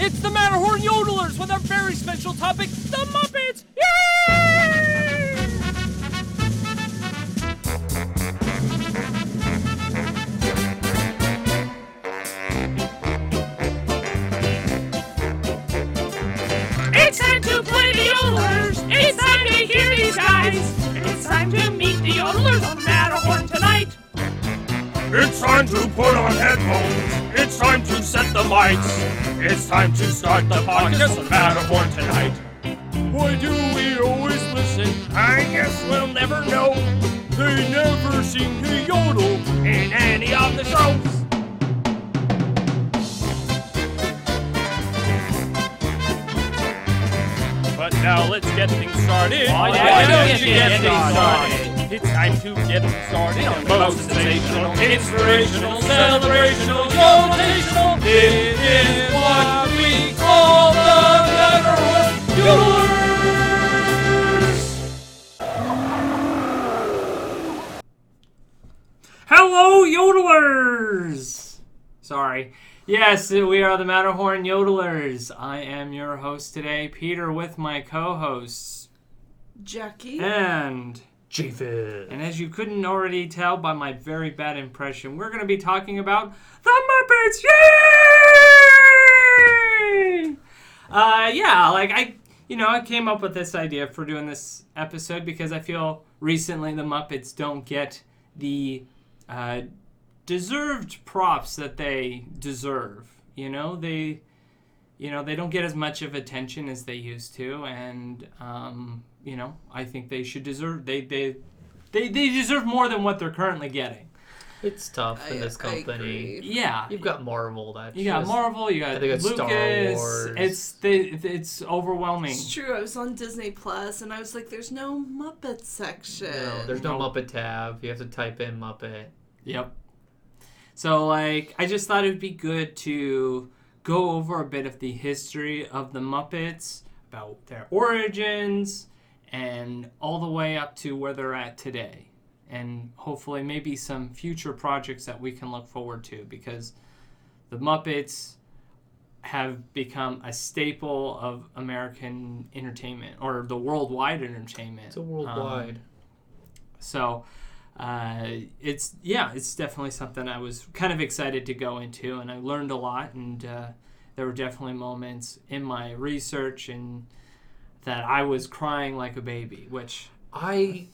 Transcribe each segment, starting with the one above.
It's the Matterhorn Yodelers with our very special topic, the Muppets! Yay! It's time to play the yodelers. It's time to hear these guys. It's time to meet the yodelers on Matterhorn tonight. It's time to put on headphones. It's time to set the lights. It's time to start the podcast on Matterhorn tonight. Why do we always listen? I guess we'll never know They never seem to yodel. in any of the shows. But now let's get things started. Why don't you get things started? Started? It's time to get started on the most sensational, inspirational, celebrational, motivational. It is what we call the Matterhorn Yodelers. Hello, yodelers! Sorry. Yes, we are the Matterhorn Yodelers. I am your host today, Peter, with my co hosts. Jackie. And. Japheth. And as you couldn't already tell by my very bad impression, we're going to be talking about the Muppets! Yay! Uh, yeah, like I, you know, I came up with this idea for doing this episode because I feel recently the Muppets don't get the uh, deserved props that they deserve. You know, they, you know, they don't get as much of attention as they used to, and um, you know, I think they should deserve. They they they they deserve more than what they're currently getting. It's tough in I- this I company. agree. Yeah. You've got Marvel. That's You got just- Marvel, you got I think Lucas. Star Wars. It's they, it's overwhelming. It's true. I was on Disney Plus and I was like, "There's no Muppet section." No, there's no Muppet tab. You have to type in Muppet. Yep. So like I just thought it would be good to go over a bit of the history of the Muppets, about their origins and all the way up to where they're at today. And hopefully maybe some future projects that we can look forward to because the Muppets have become a staple of American entertainment or the worldwide entertainment. It's a Um, worldwide. so uh, it's yeah, it's definitely something I was kind of excited to go into, and I learned a lot. And uh, there were definitely moments in my research and that I was crying like a baby, which I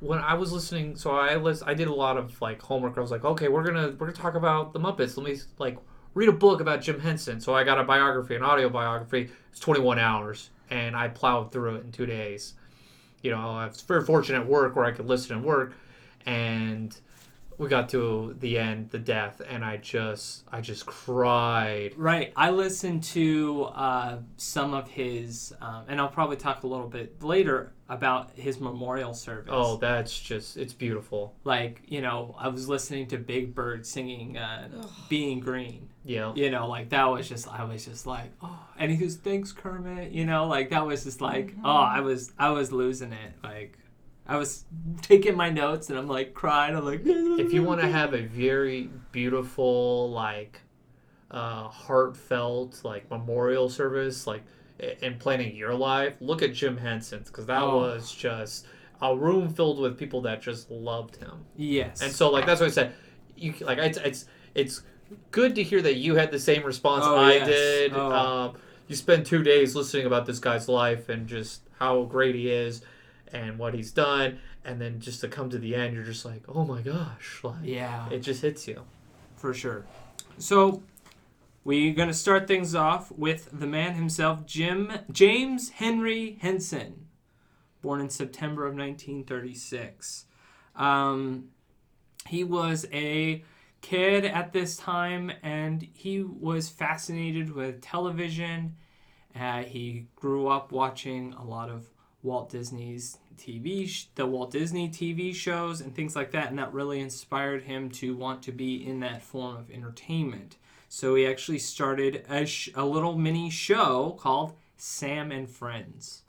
when I was listening, so I list, I did a lot of like homework. I was like, okay, we're gonna we're gonna talk about the Muppets. Let me like read a book about Jim Henson. So I got a biography, an audio biography. It's 21 hours, and I plowed through it in two days. You know, I was very fortunate at work where I could listen and work, and we got to the end, the death, and I just I just cried. right. I listened to uh, some of his, um, and I'll probably talk a little bit later about his memorial service. Oh, that's just it's beautiful. like you know, I was listening to Big Bird singing uh, "Being Green." Yeah. you know, like that was just I was just like, oh, and he goes, thanks Kermit, you know, like that was just like, oh, I was I was losing it, like I was taking my notes and I'm like crying, I'm like, if you want to have a very beautiful like uh, heartfelt like memorial service like in planning your life look at jim henson's because that Oh. was just a room filled with people that just loved him yes, and so like that's what i said you like it's it's it's good to hear that you had the same response Oh, i yes. did Oh. um, you spend two days listening about this guy's life and just how great he is and what he's done and then just to come to the end you're just like oh my gosh like yeah, it just hits you for sure. So we're gonna start things off with the man himself, Jim James Henry Henson, born in September of 1936. Um, he was a kid at this time, and he was fascinated with television. Uh, he grew up watching a lot of Walt Disney's TV, sh- the Walt Disney TV shows and things like that, and that really inspired him to want to be in that form of entertainment. So he actually started a, sh- a little mini show called Sam and Friends.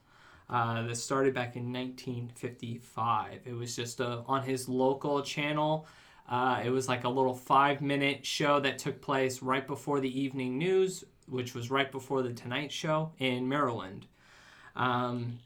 Uh, that started back in 1955. It was just uh on his local channel Uh, it was like a little five minute show that took place right before the evening news, which was right before the Tonight Show in Maryland. Um,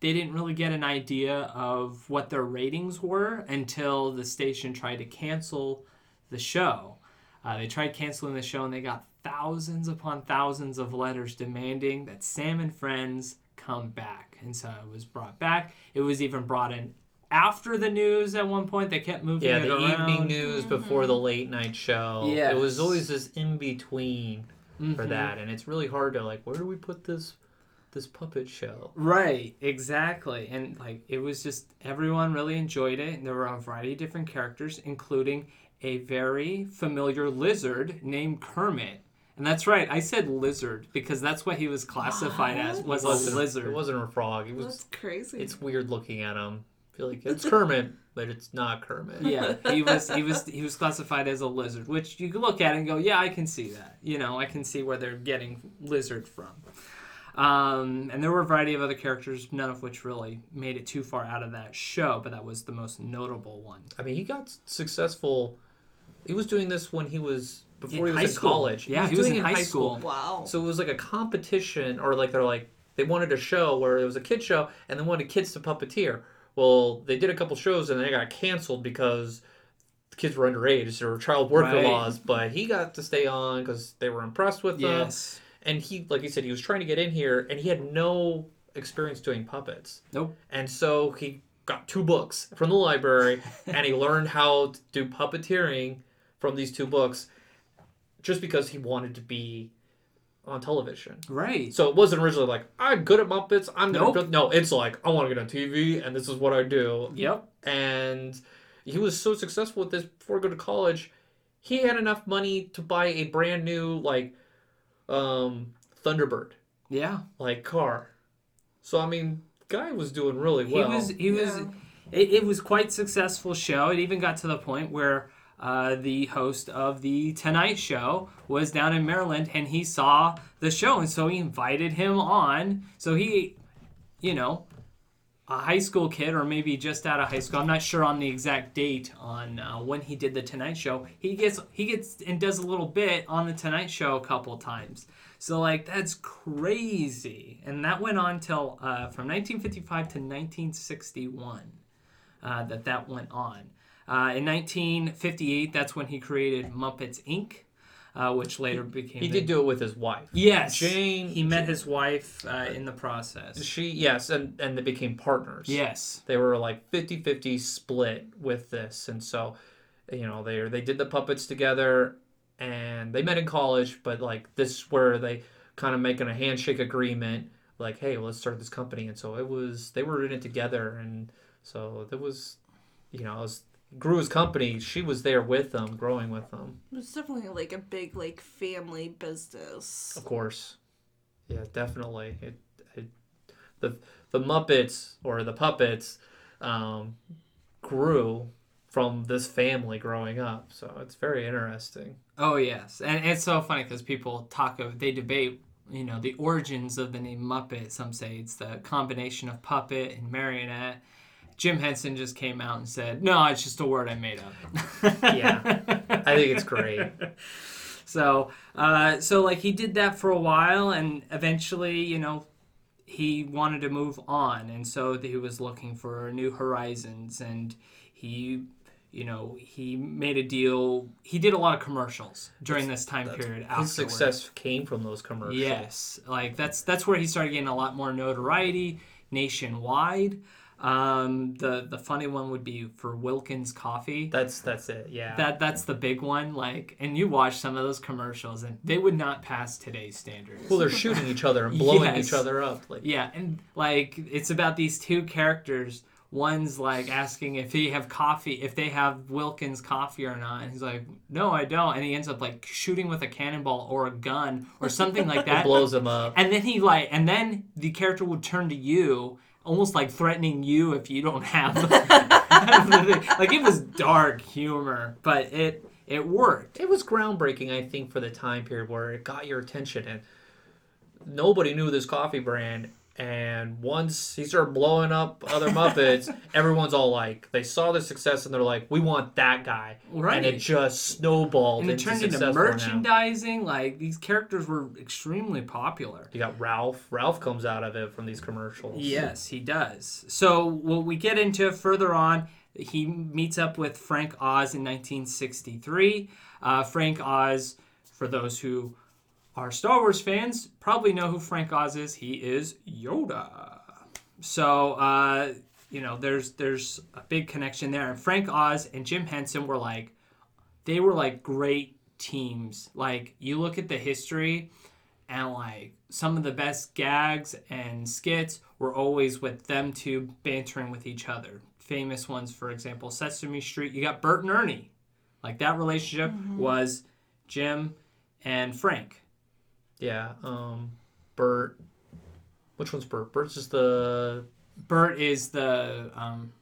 they didn't really get an idea of what their ratings were until the station tried to cancel the show. Uh, they tried canceling the show and they got thousands upon thousands of letters demanding that Sam and Friends come back. And so it was brought back. It was even brought in after the news at one point. They kept moving Yeah, it the around. evening news before the late night show. Yes. It was always this in between for Mhm. that, and it's really hard to like, where do we put this this puppet show? Right, exactly. And like it was just everyone really enjoyed it. And there were a variety of different characters, including a very familiar lizard named Kermit. And that's right, I said lizard because that's what he was classified as was a lizard. It wasn't a frog. It was. That's crazy. It's weird looking at him. I feel like it's Kermit, but it's not Kermit. yeah, he was he was he was classified as a lizard, which you can look at and go, yeah, I can see that. You know, I can see where they're getting lizard from. Um, and there were a variety of other characters, none of which really made it too far out of that show, but that was the most notable one. I mean, he got successful. He was doing this when he was before In he was high in school. college. Yeah, he he was was doing in it high school. wow. So it was like a competition, or like they're like they wanted a show where it was a kid show, and they wanted kids to puppeteer. Well, they did a couple shows and they got canceled because the kids were underage. There were child worker Right. laws, but he got to stay on because they were impressed with him. And he, like you said, he was trying to get in here, and he had no experience doing puppets. Nope. And so he got two books from the library, and he learned how to do puppeteering from these two books, just because he wanted to be on television. Right. So it wasn't originally like I'm good at Muppets. I'm gonna Nope. No, it's like I want to get on TV, and this is what I do. Yep. And he was so successful with this before going to college. He had enough money to buy a brand new like um, Thunderbird Yeah. like car. So I mean, guy was doing really well. He was he was it, it was quite successful show. It even got to the point where uh, the host of the Tonight Show was down in Maryland and he saw the show and so he invited him on. So he, you know, a high school kid or maybe just out of high school. I'm not sure on the exact date on uh, when he did the Tonight Show. He gets he gets and does a little bit on the Tonight Show a couple times. So like that's crazy, and that went on till uh, from 1955 to 1961 uh, that that went on. Uh, in 1958, that's when he created Muppets Inc., uh, which later became. he the- did do it with his wife. Yes, Jane- He met his wife uh, in the process. She yes, and and they became partners. Yes. they were like 50-50 split with this, and so you know they they did the puppets together, and they met in college. But like this is where they kind of making a handshake agreement, like hey, well, let's start this company. And so it was they were in it together, and so there was, you know, it was grew his company. She was there with them, growing with them. It was definitely like a big like family business. Of course. Yeah, definitely. It, it the the Muppets or the puppets um, grew from this family growing up, so it's very interesting. Oh yes, and it's so funny because people talk of they debate. You know the origins of the name Muppet. Some say it's the combination of puppet and marionette. Jim Henson just came out and said, "No, it's just a word I made up." Yeah. I think it's great. So, uh, so like he did that for a while, and eventually, you know, he wanted to move on, and so he was looking for new horizons, and he, you know, he made a deal. He did a lot of commercials during this time period. His afterward. success came from those commercials. Yes, like that's that's where he started getting a lot more notoriety nationwide. Um, the the funny one would be for Wilkins Coffee. That's that's it. Yeah. That that's the big one. Like, and you watch some of those commercials, and they would not pass today's standards. well, they're shooting each other and blowing Yes. each other up. Like Yeah, and like it's about these two characters. One's like asking if they have coffee, if they have Wilkins coffee or not, and he's like, "No, I don't," and he ends up like shooting with a cannonball or a gun or something like that. blows him up. And then he like, and then the character would turn to you, almost like threatening you if you don't have. like it was dark humor, but it it worked. It was groundbreaking, I think, for the time period where it got your attention and nobody knew this coffee brand And once he started blowing up other Muppets, everyone's all like, they saw the success and they're like, we want that guy. Right. And it just snowballed and it into turned into him now. merchandising. Like these characters were extremely popular. You got Rowlf. Rowlf comes out of it from these commercials. Yes, he does. So what we get into further on, he meets up with Frank Oz in 1963. Uh, Frank Oz, for those who are Star Wars fans, probably know who Frank Oz is. He is Yoda. So uh, you know, there's there's a big connection there. And Frank Oz and Jim Henson were like, they were like great teams. Like you look at the history and like some of the best gags and skits were always with them two bantering with each other. Famous ones, for example, Sesame Street. You got Bert and Ernie. Like that relationship was Jim and Frank. Yeah. Um, Bert. Which one's Bert? Bert's just the. Bert is the um,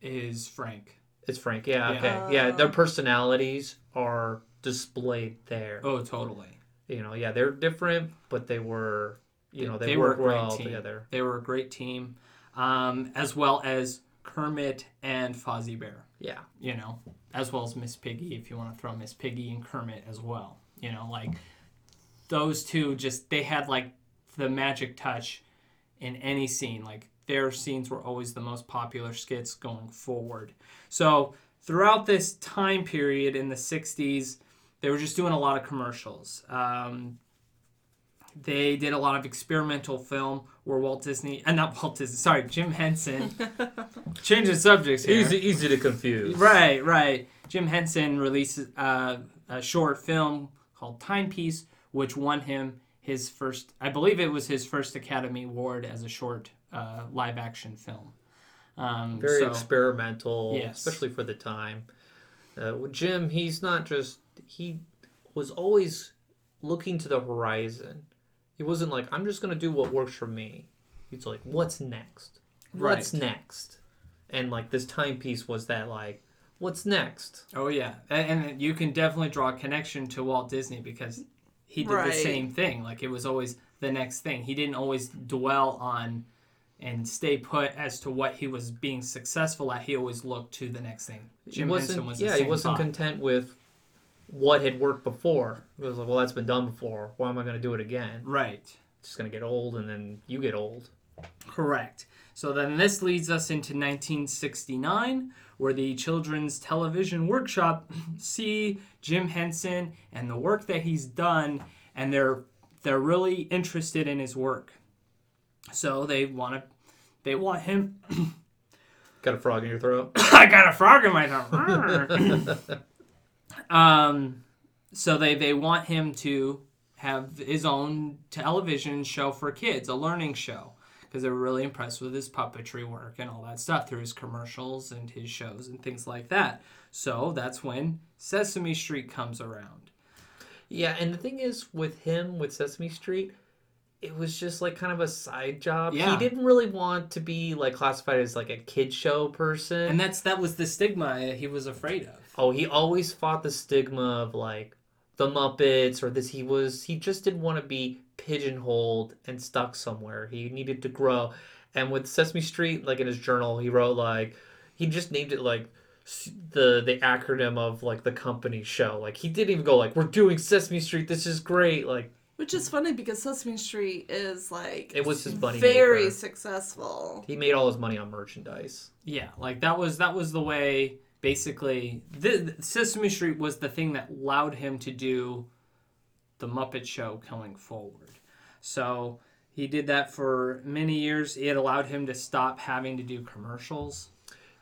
is Frank. It's Frank. Yeah. Yeah. Okay. Yeah. Their personalities are displayed there. Oh, totally. You know. Yeah. They're different, but they were. You know. They, They were a great well team. together. They were a great team, um, as well as Kermit and Fozzie Bear. Yeah. you know, as well as Miss Piggy, if you want to throw Miss Piggy and Kermit as well. You know, like those two just they had like the magic touch in any scene. Like their scenes were always the most popular skits going forward. So throughout this time period in the '60s, they were just doing a lot of commercials. Um, they did a lot of experimental film where Walt Disney, and not Walt Disney, sorry, Jim Henson. Changing subjects here. Easy. Easy to confuse. Right, right. Jim Henson releases uh, a short film called Timepiece, which won him his first, I believe it was his first Academy Award as a short uh, live action film. Um, Very so- experimental, Yes. especially for the time. Uh, Jim, he's not just he was always looking to the horizon. He wasn't like I'm just gonna do what works for me. He's like, what's next? What's Right. next? And like this timepiece was that like, what's next? Oh yeah, and, and you can definitely draw a connection to Walt Disney because he did the same thing. Like it was always the next thing. He didn't always dwell on and stay put as to what he was being successful at. He always looked to the next thing. Jim he wasn't, Henson was the yeah, he wasn't thought. content with what had worked before. He was like, well, that's been done before. Why am I gonna do it again? right. It's just gonna get old, and then you get old. Correct. So then this leads us into 1969, where the Children's Television Workshop see Jim Henson and the work that he's done, and they're they're really interested in his work. So they want to, they want him. Got a frog in your throat. I got a frog in my throat. um, so they they want him to have his own television show for kids, a learning show, because they were really impressed with his puppetry work and all that stuff through his commercials and his shows and things like that. So that's when Sesame Street comes around. Yeah, and the thing is with him with Sesame Street, it was just like kind of a side job. Yeah. He didn't really want to be like classified as like a kid show person. And that's that was the stigma he was afraid of. oh, he always fought the stigma of like the Muppets or this he was he just didn't want to be pigeonholed and stuck somewhere. He needed to grow. And with Sesame Street, like in his journal, he wrote like he just named it like the the acronym of like the company show. Like he didn't even go like we're doing Sesame Street. This is great. Like Which is funny because Sesame Street is like It was his money very maker. successful. he made all his money on merchandise. Yeah, like that was that was the way. Basically, the, Sesame Street was the thing that allowed him to do the Muppet Show going forward. So he did that for many years. It allowed him to stop having to do commercials,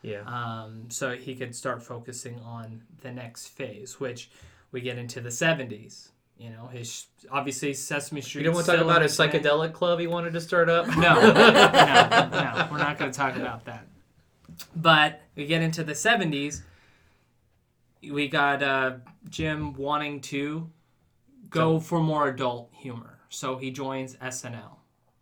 Yeah. um, so he could start focusing on the next phase, which we get into the '70s. You know, his obviously Sesame Street. you don't want to talk about his psychedelic club he wanted to start up? No, no, no, we're not going to talk about that. But we get into the 70s. We got uh, Jim wanting to go for more adult humor. So he joins SNL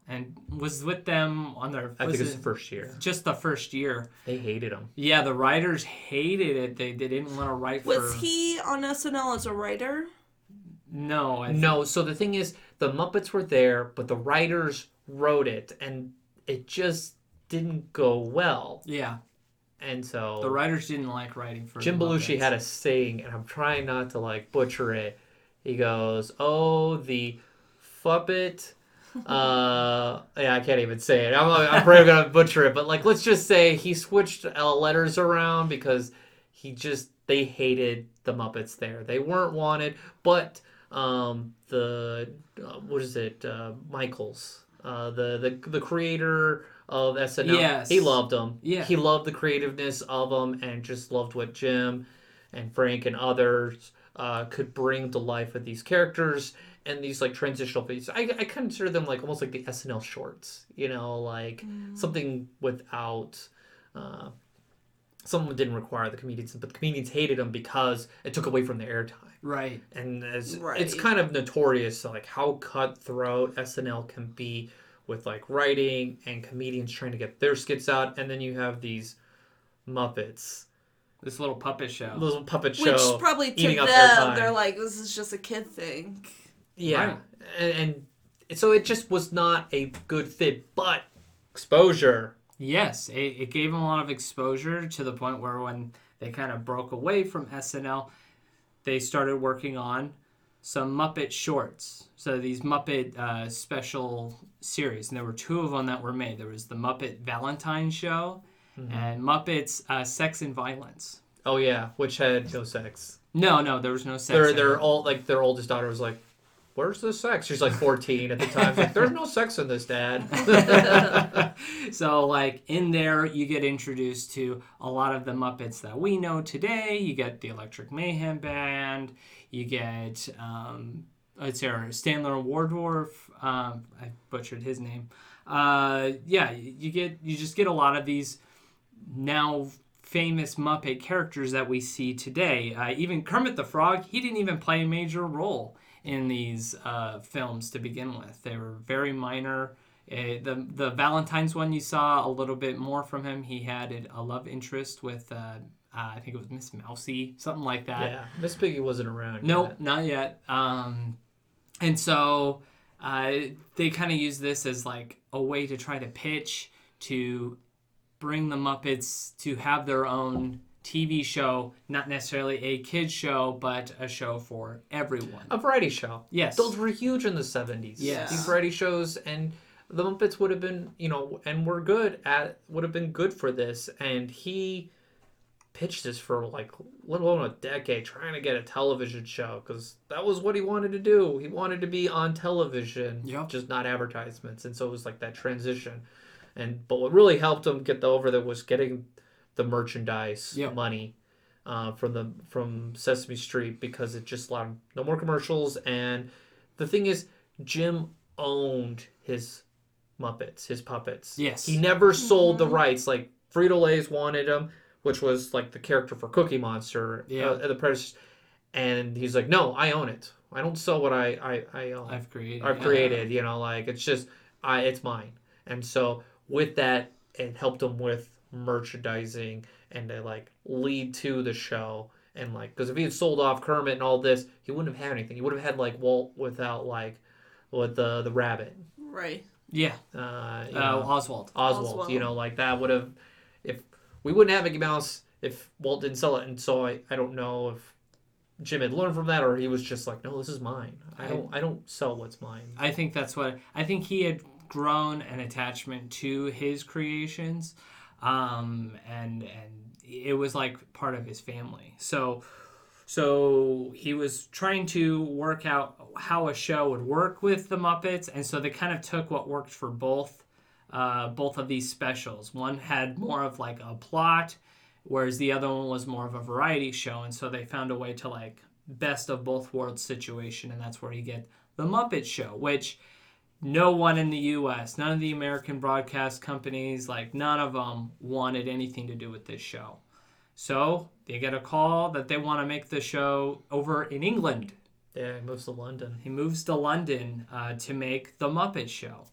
and was with them on their I think it's it the first year. just the first year. They hated him. Yeah, the writers hated it. They, they didn't want to write for Was for he on SNL as a writer? No, I No, so the thing is, the Muppets were there, but the writers wrote it, and it just didn't go well. Yeah. And so The writers didn't like writing for Jim the Belushi Muppets. had a saying, and I'm trying not to like butcher it. He goes, "Oh, the Fuppet." Uh, yeah, I can't even say it. I'm, I'm probably gonna butcher it, but like, let's just say he switched uh, letters around because he just they hated the Muppets there. They weren't wanted, but um, the uh, what is it? Uh, Michaels, uh, the the the creator of SNL. Yes. he loved them. Yeah. he loved the creativeness of them and just loved what Jim and Frank and others uh, could bring to life with these characters and these like transitional phases. I, I consider them like almost like the SNL shorts, you know, like something without. Uh, Someone didn't require the comedians, but the comedians hated them because it took away from their airtime Right. and as it's Right. kind of notorious like how cutthroat SNL can be with like writing and comedians trying to get their skits out and then you have these Muppets This little puppet show. little puppet show. Which probably to eating up their them, they're like, this is just a kid thing. Yeah Right. and, and so it just was not a good fit but exposure Yes, it, it gave them a lot of exposure to the point where when they kind of broke away from SNL, they started working on some Muppet shorts. So these Muppet uh, special series, and there were two of them that were made. There was the Muppet Valentine Show and Muppets uh, Sex and Violence. oh yeah which had no sex No, no, there was no sex. their their all like their oldest daughter was like where's the sex? She's like 14 at the time. She's like there's no sex in this dad. So like in there you get introduced to a lot of the muppets that we know today. You get the electric mayhem band. You get um let's say stanley wardorf um i butchered his name. Uh yeah you get you just get a lot of these now famous muppet characters that we see today. Uh, even kermit the frog he didn't even play a major role in these uh, films to begin with they were very minor uh, the the Valentine's one you saw a little bit more from him. He had a- a love interest with uh, uh, I think it was Miss Mousy, something like that. yeah Miss Piggy wasn't around Nope, yet. not yet. Um, and so uh, they kind of use this as like a way to try to pitch to bring the Muppets to have their own TV show, not necessarily a kids show, but a show for everyone. a variety show. Yes. Those were huge in the 70s. Yes. These variety shows and the Muppets would have been, you know, and were good at would have been good for this and he pitched this for like let alone a decade trying to get a television show cuz that was what he wanted to do. He wanted to be on television, Yep. just not advertisements. And so it was like that transition. And but what really helped him get the over there was getting the merchandise Yep. money uh, from the from Sesame Street because it just allowed him no more commercials. And the thing is, Jim owned his Muppets, his puppets. Yes. he never sold the rights. Like Frito Lay's wanted him, which was like the character for Cookie Monster. Yeah. uh, the predecessor. And he's like, no, I own it. I don't sell what I I, I own. I've created. I've yeah. created. You know, like it's just I it's mine. And so with that, it helped him with merchandising and to like lead to the show. And like, because if he had sold off Kermit and all this, he wouldn't have had anything. He would have had like Walt without like with the the rabbit, Right. Yeah. uh, you Uh, know, Oswald. Oswald. Oswald. You know, like that would have if we wouldn't have Mickey Mouse if Walt didn't sell it. And so I I don't know if Jim had learned from that or he was just like, no, this is mine. I I- don't I don't sell what's mine. I think that's what I think he had grown an attachment to his creations, um, and and it was like part of his family. So, so he was trying to work out how a show would work with the Muppets, and so they kind of took what worked for both, uh, both of these specials. One had more of like a plot, whereas the other one was more of a variety show, and so they found a way to like best of both worlds situation, and that's where you get the Muppet Show, which no one in the U.S., none of the American broadcast companies, like none of them wanted anything to do with this show. So they get a call that they want to make the show over in England. Yeah, he moves to London. He moves to London uh, to make the Muppet Show.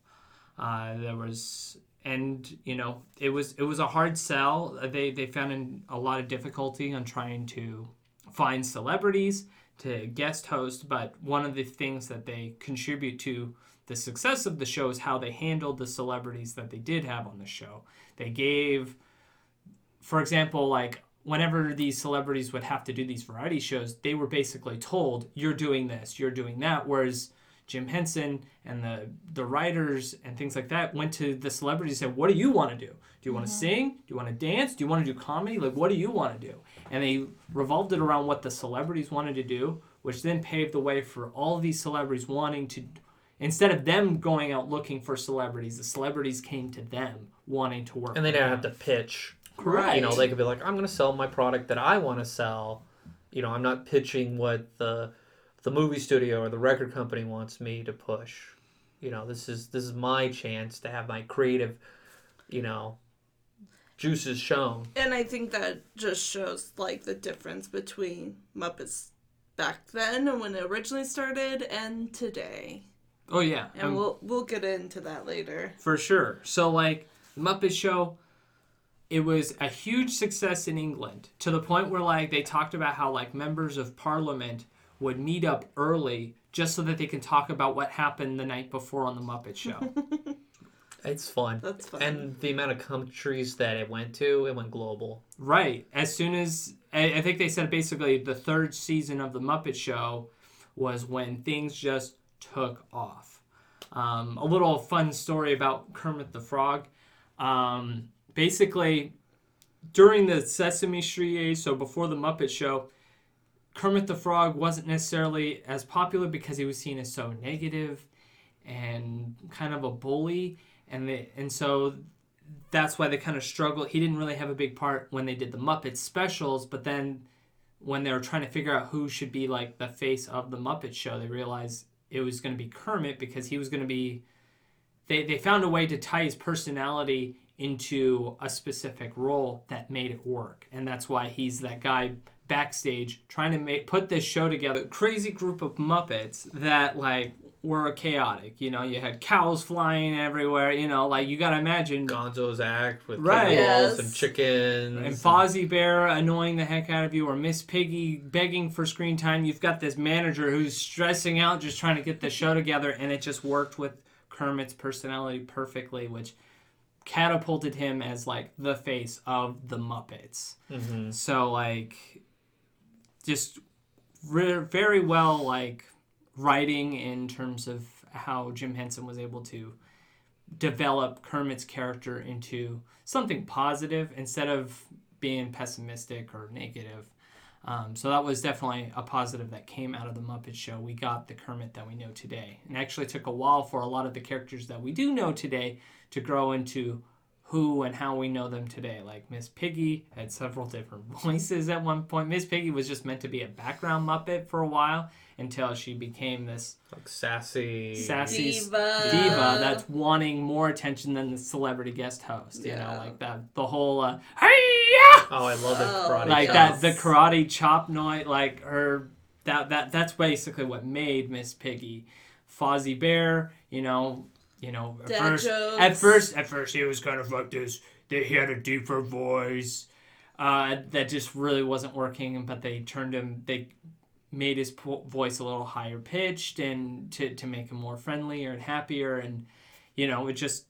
Uh, there was, and you know, it was it was a hard sell. They they found in a lot of difficulty on trying to find celebrities to guest host. But one of the things that they contribute to the success of the show is how they handled the celebrities that they did have on the show. They gave, for example, like whenever these celebrities would have to do these variety shows, they were basically told, "You're doing this, you're doing that." Whereas Jim Henson and the the writers and things like that went to the celebrities and said, "What do you want to do? Do you want to mm-hmm. sing? Do you want to dance? Do you want to do comedy? Like, what do you want to do?" And they revolved it around what the celebrities wanted to do, which then paved the way for all these celebrities wanting to. Instead of them going out looking for celebrities, the celebrities came to them wanting to work. And they didn't have to pitch. Correct. You know, they could be like, I'm going to sell my product that I want to sell. You know, I'm not pitching what the the movie studio or the record company wants me to push. You know, this is this is my chance to have my creative, you know, juices shown. And I think that just shows like the difference between Muppets back then and when it originally started and today. Oh yeah, And Um, we'll we'll get into that later. For sure. So like the Muppet Show, it was a huge success in England to the point where like they talked about how like members of parliament would meet up early just so that they can talk about what happened the night before on the Muppet Show. It's fun. That's fun. And the amount of countries that it went to, it went global. right. As soon as I, I think they said basically the third season of the Muppet Show was when things just took off. Um, a little fun story about Kermit the Frog. Um, basically, during the Sesame Street age, so before the Muppet Show, Kermit the Frog wasn't necessarily as popular because he was seen as so negative and kind of a bully, and they, and so that's why they kind of struggled. He didn't really have a big part when they did the Muppet specials, but then when they were trying to figure out who should be like the face of the Muppet Show, they realized it was going to be Kermit because he was going to be. They they found a way to tie his personality into a specific role that made it work, and that's why he's that guy backstage trying to make put this show together. Crazy group of Muppets that like were chaotic. You know, you had cows flying everywhere. You know, like you gotta imagine Gonzo's act with Right. cannibals Yes. and chickens. and Fozzie Bear annoying the heck out of you, or Miss Piggy begging for screen time. You've got this manager who's stressing out just trying to get the show together, and it just worked with Kermit's personality perfectly, which catapulted him as like the face of the Muppets. hmm So like, just re- very well like writing in terms of how Jim Henson was able to develop Kermit's character into something positive instead of being pessimistic or negative. Um, so that was definitely a positive that came out of the Muppet Show. We got the Kermit that we know today. And actually took a while for a lot of the characters that we do know today to grow into who and how we know them today. Like Miss Piggy had several different voices at one point. Miss Piggy was just meant to be a background Muppet for a while until she became this Like sassy. sassy Diva. diva that's wanting more attention than the celebrity guest host. You know, like that the whole uh, hey Oh, I love it. Oh, Karate like chop. that the karate chop noise like her that that that's basically what made Miss Piggy. Fozzie Bear, you know, you know, at Dad first, jokes. at first, at first, he was kind of like this. That he had a deeper voice, uh, that just really wasn't working. But they turned him. They made his po- voice a little higher pitched and to to make him more friendlier and happier. And you know, it just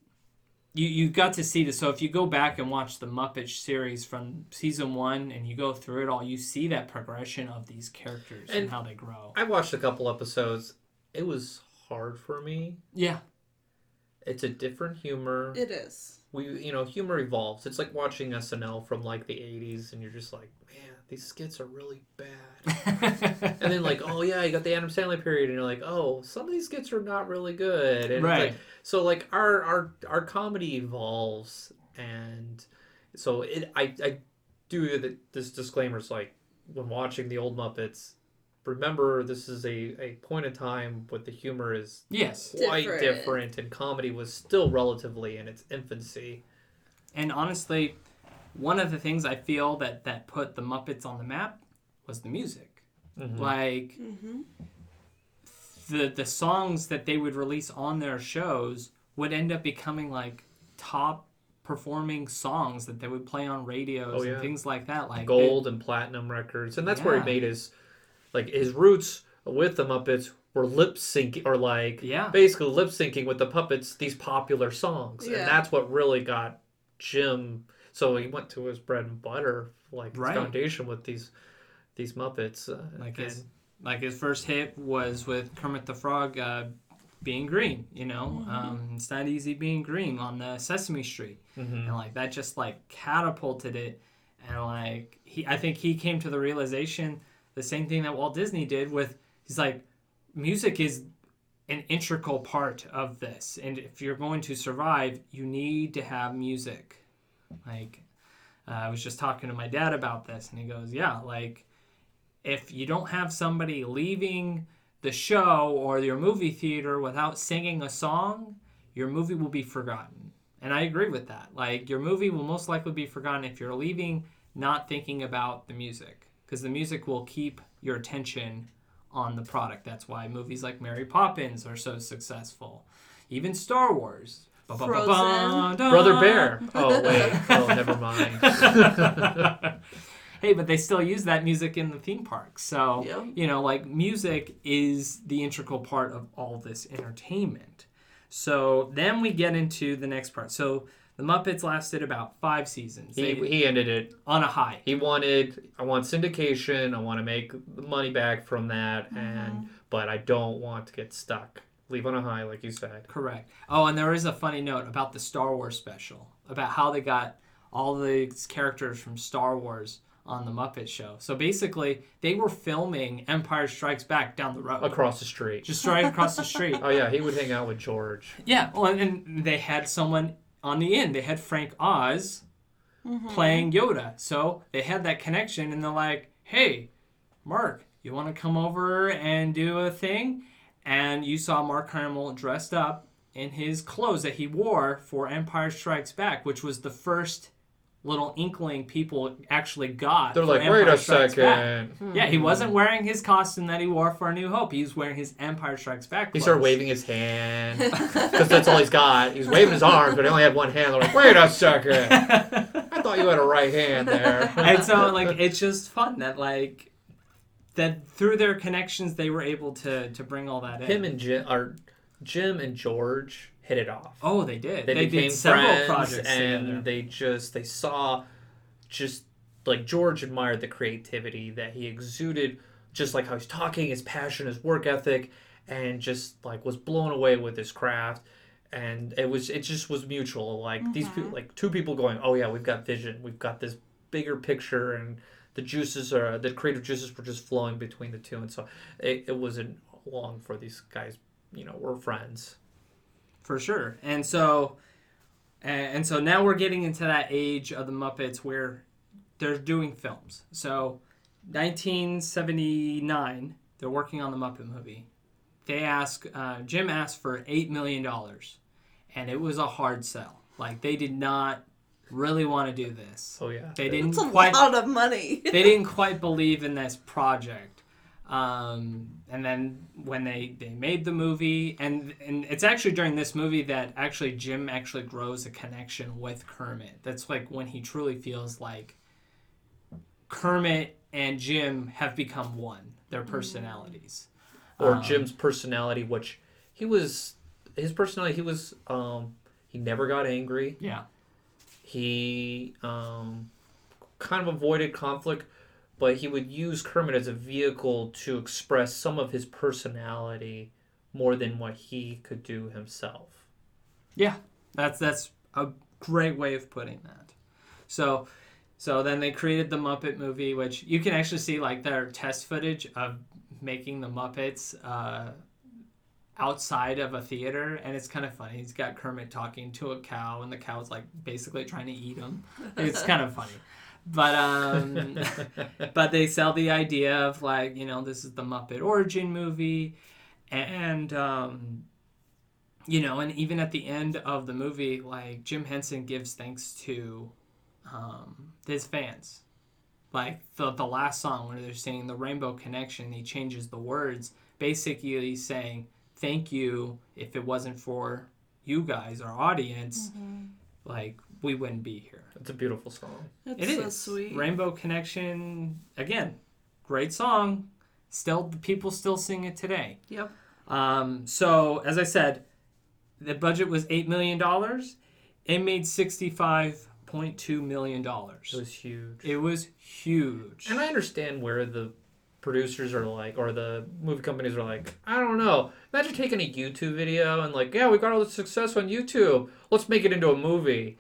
you you got to see this. So if you go back and watch the Muppet series from season one and you go through it all, you see that progression of these characters and, And- how they grow. I watched a couple episodes. It was hard for me. Yeah, It's a different humor. It is. we you know humor evolves it's like watching snl from like the 80s and you're just like man these skits are really bad and then like oh yeah you got the adam sandler period and you're like oh some of these skits are not really good and it's right. like, so like our our our comedy evolves and so it i i do the, this disclaimer's like when watching the old muppets remember this is a, a point in time but the humor is yes. quite Different. different and comedy was still relatively in its infancy And honestly, one of the things I feel that that put the Muppets on the map was the music. Mhm. Like Mm-hmm. the the songs that they would release on their shows would end up becoming like top performing songs that they would play on radios Oh, yeah. and things like that. Like gold and platinum records, and that's where he made his like his roots with the Muppets were lip syncing or like Yeah. basically lip syncing with the puppets these popular songs, Yeah. and that's what really got Jim. So he went to his bread and butter, like his Right. foundation with these these Muppets. Uh, Like and- his like his first hit was with Kermit the Frog uh, being green, you know. Mm-hmm. Um, it's not easy being green on the Sesame Street. Mhm. And like that just like catapulted it and like he I think he came to the realization the same thing that Walt Disney did with he's like music is an integral part of this. And if you're going to survive you need to have music. Like uh, I was just talking to my dad about this and he goes yeah like if you don't have somebody leaving the show or your movie theater without singing a song your movie will be forgotten. And I agree with that. Like your movie will most likely be forgotten if you're leaving not thinking about the music because the music will keep your attention on the product. That's why movies like Mary Poppins are so successful. Even Star Wars. Ba-ba-ba-ba. Brother Bear. Oh wait. Oh, never mind. hey, but they still use that music in the theme park. So, Yep. you know, like music is the integral part of all this entertainment. So then we get into the next part. So the Muppets lasted about five seasons. he, They- he ended it. on a high. He wanted. I want syndication. I want to make the money back from that, uh-huh. and but I don't want to get stuck. Leave on a high, like you said. Correct. Oh, and there is a funny note about the Star Wars special about how they got all these characters from Star Wars on the Muppet Show. So basically, they were filming Empire Strikes Back down the road, Across the street. just right across the street. Oh yeah, he would hang out with George. Yeah, well, and, and they had someone on the end. They had Frank Oz mm-hmm. playing Yoda, so they had that connection, and they're like, "Hey, Mark, you want to come over and do a thing?" And you saw Mark Hamill dressed up in his clothes that he wore for Empire Strikes Back, which was the first little inkling people actually got. They're like, Empire wait a Strikes Back." second. Yeah, he wasn't wearing his costume that he wore for A New Hope. He was wearing his Empire Strikes Back. He Clothes. started waving his hand because that's all he's got. He's waving his arms, but he only had one hand. They're like, wait a second. I thought you had a right hand there. and so like it's just fun that like that through their connections they were able to to bring all that in. Him and Jim, are Jim and George hit it off. oh, they did. they, They, became did several friends, projects and together. they just they saw just like George admired the creativity that he exuded, just like how he's talking, his passion, his work ethic, and just like was blown away with his craft. And it was it just was mutual. Like these people, like two people going, oh yeah, we've got vision, we've got this bigger picture, and the juices are the creative juices were just flowing between the two. And so it, it wasn't long for these guys. You know, we're friends. For sure. And so and, and so now we're getting into that age of the Muppets where they're doing films. So 1979, they're working on the Muppet movie. They ask uh, Jim asked for eight million dollars, and it was a hard sell. Like they did not really want to do this. Oh yeah, They didn't It's a quite lot of money. they didn't quite believe in this project. Um, and then when they, they made the movie, and and it's actually during this movie that actually Jim actually grows a connection with Kermit. That's like when he truly feels like Kermit and Jim have become one. Their personalities. or Um, Jim's personality, which he was his personality. He was um, he never got angry. Yeah. He um, kind of avoided conflict, but he would use Kermit as a vehicle to express some of his personality more than what he could do himself. Yeah, that's that's a great way of putting that. So, so then they created the Muppet movie, which you can actually see like their test footage of making the Muppets uh, outside of a theater, and it's kind of funny. He's got Kermit talking to a cow, and the cow's like basically trying to eat him. It's kind of funny. But um, but they sell the idea of like you know this is the Muppet origin movie, and um, you know, and even at the end of the movie, like Jim Henson gives thanks to um, his fans. Like the the last song where they're singing the Rainbow Connection, he changes the words. Basically, saying thank you. If it wasn't for you guys, our audience, like we wouldn't be here. It's a beautiful song. It's It is so sweet. Rainbow Connection again, great song. Still, people still sing it today. Yep. Um, so as I said, the budget was eight million dollars. It made sixty-five point two million dollars. It was huge. It was huge. And I understand where the producers are like, or the movie companies are like, I don't know. Imagine taking a YouTube video and like, yeah, we got all the success on YouTube. Let's make it into a movie.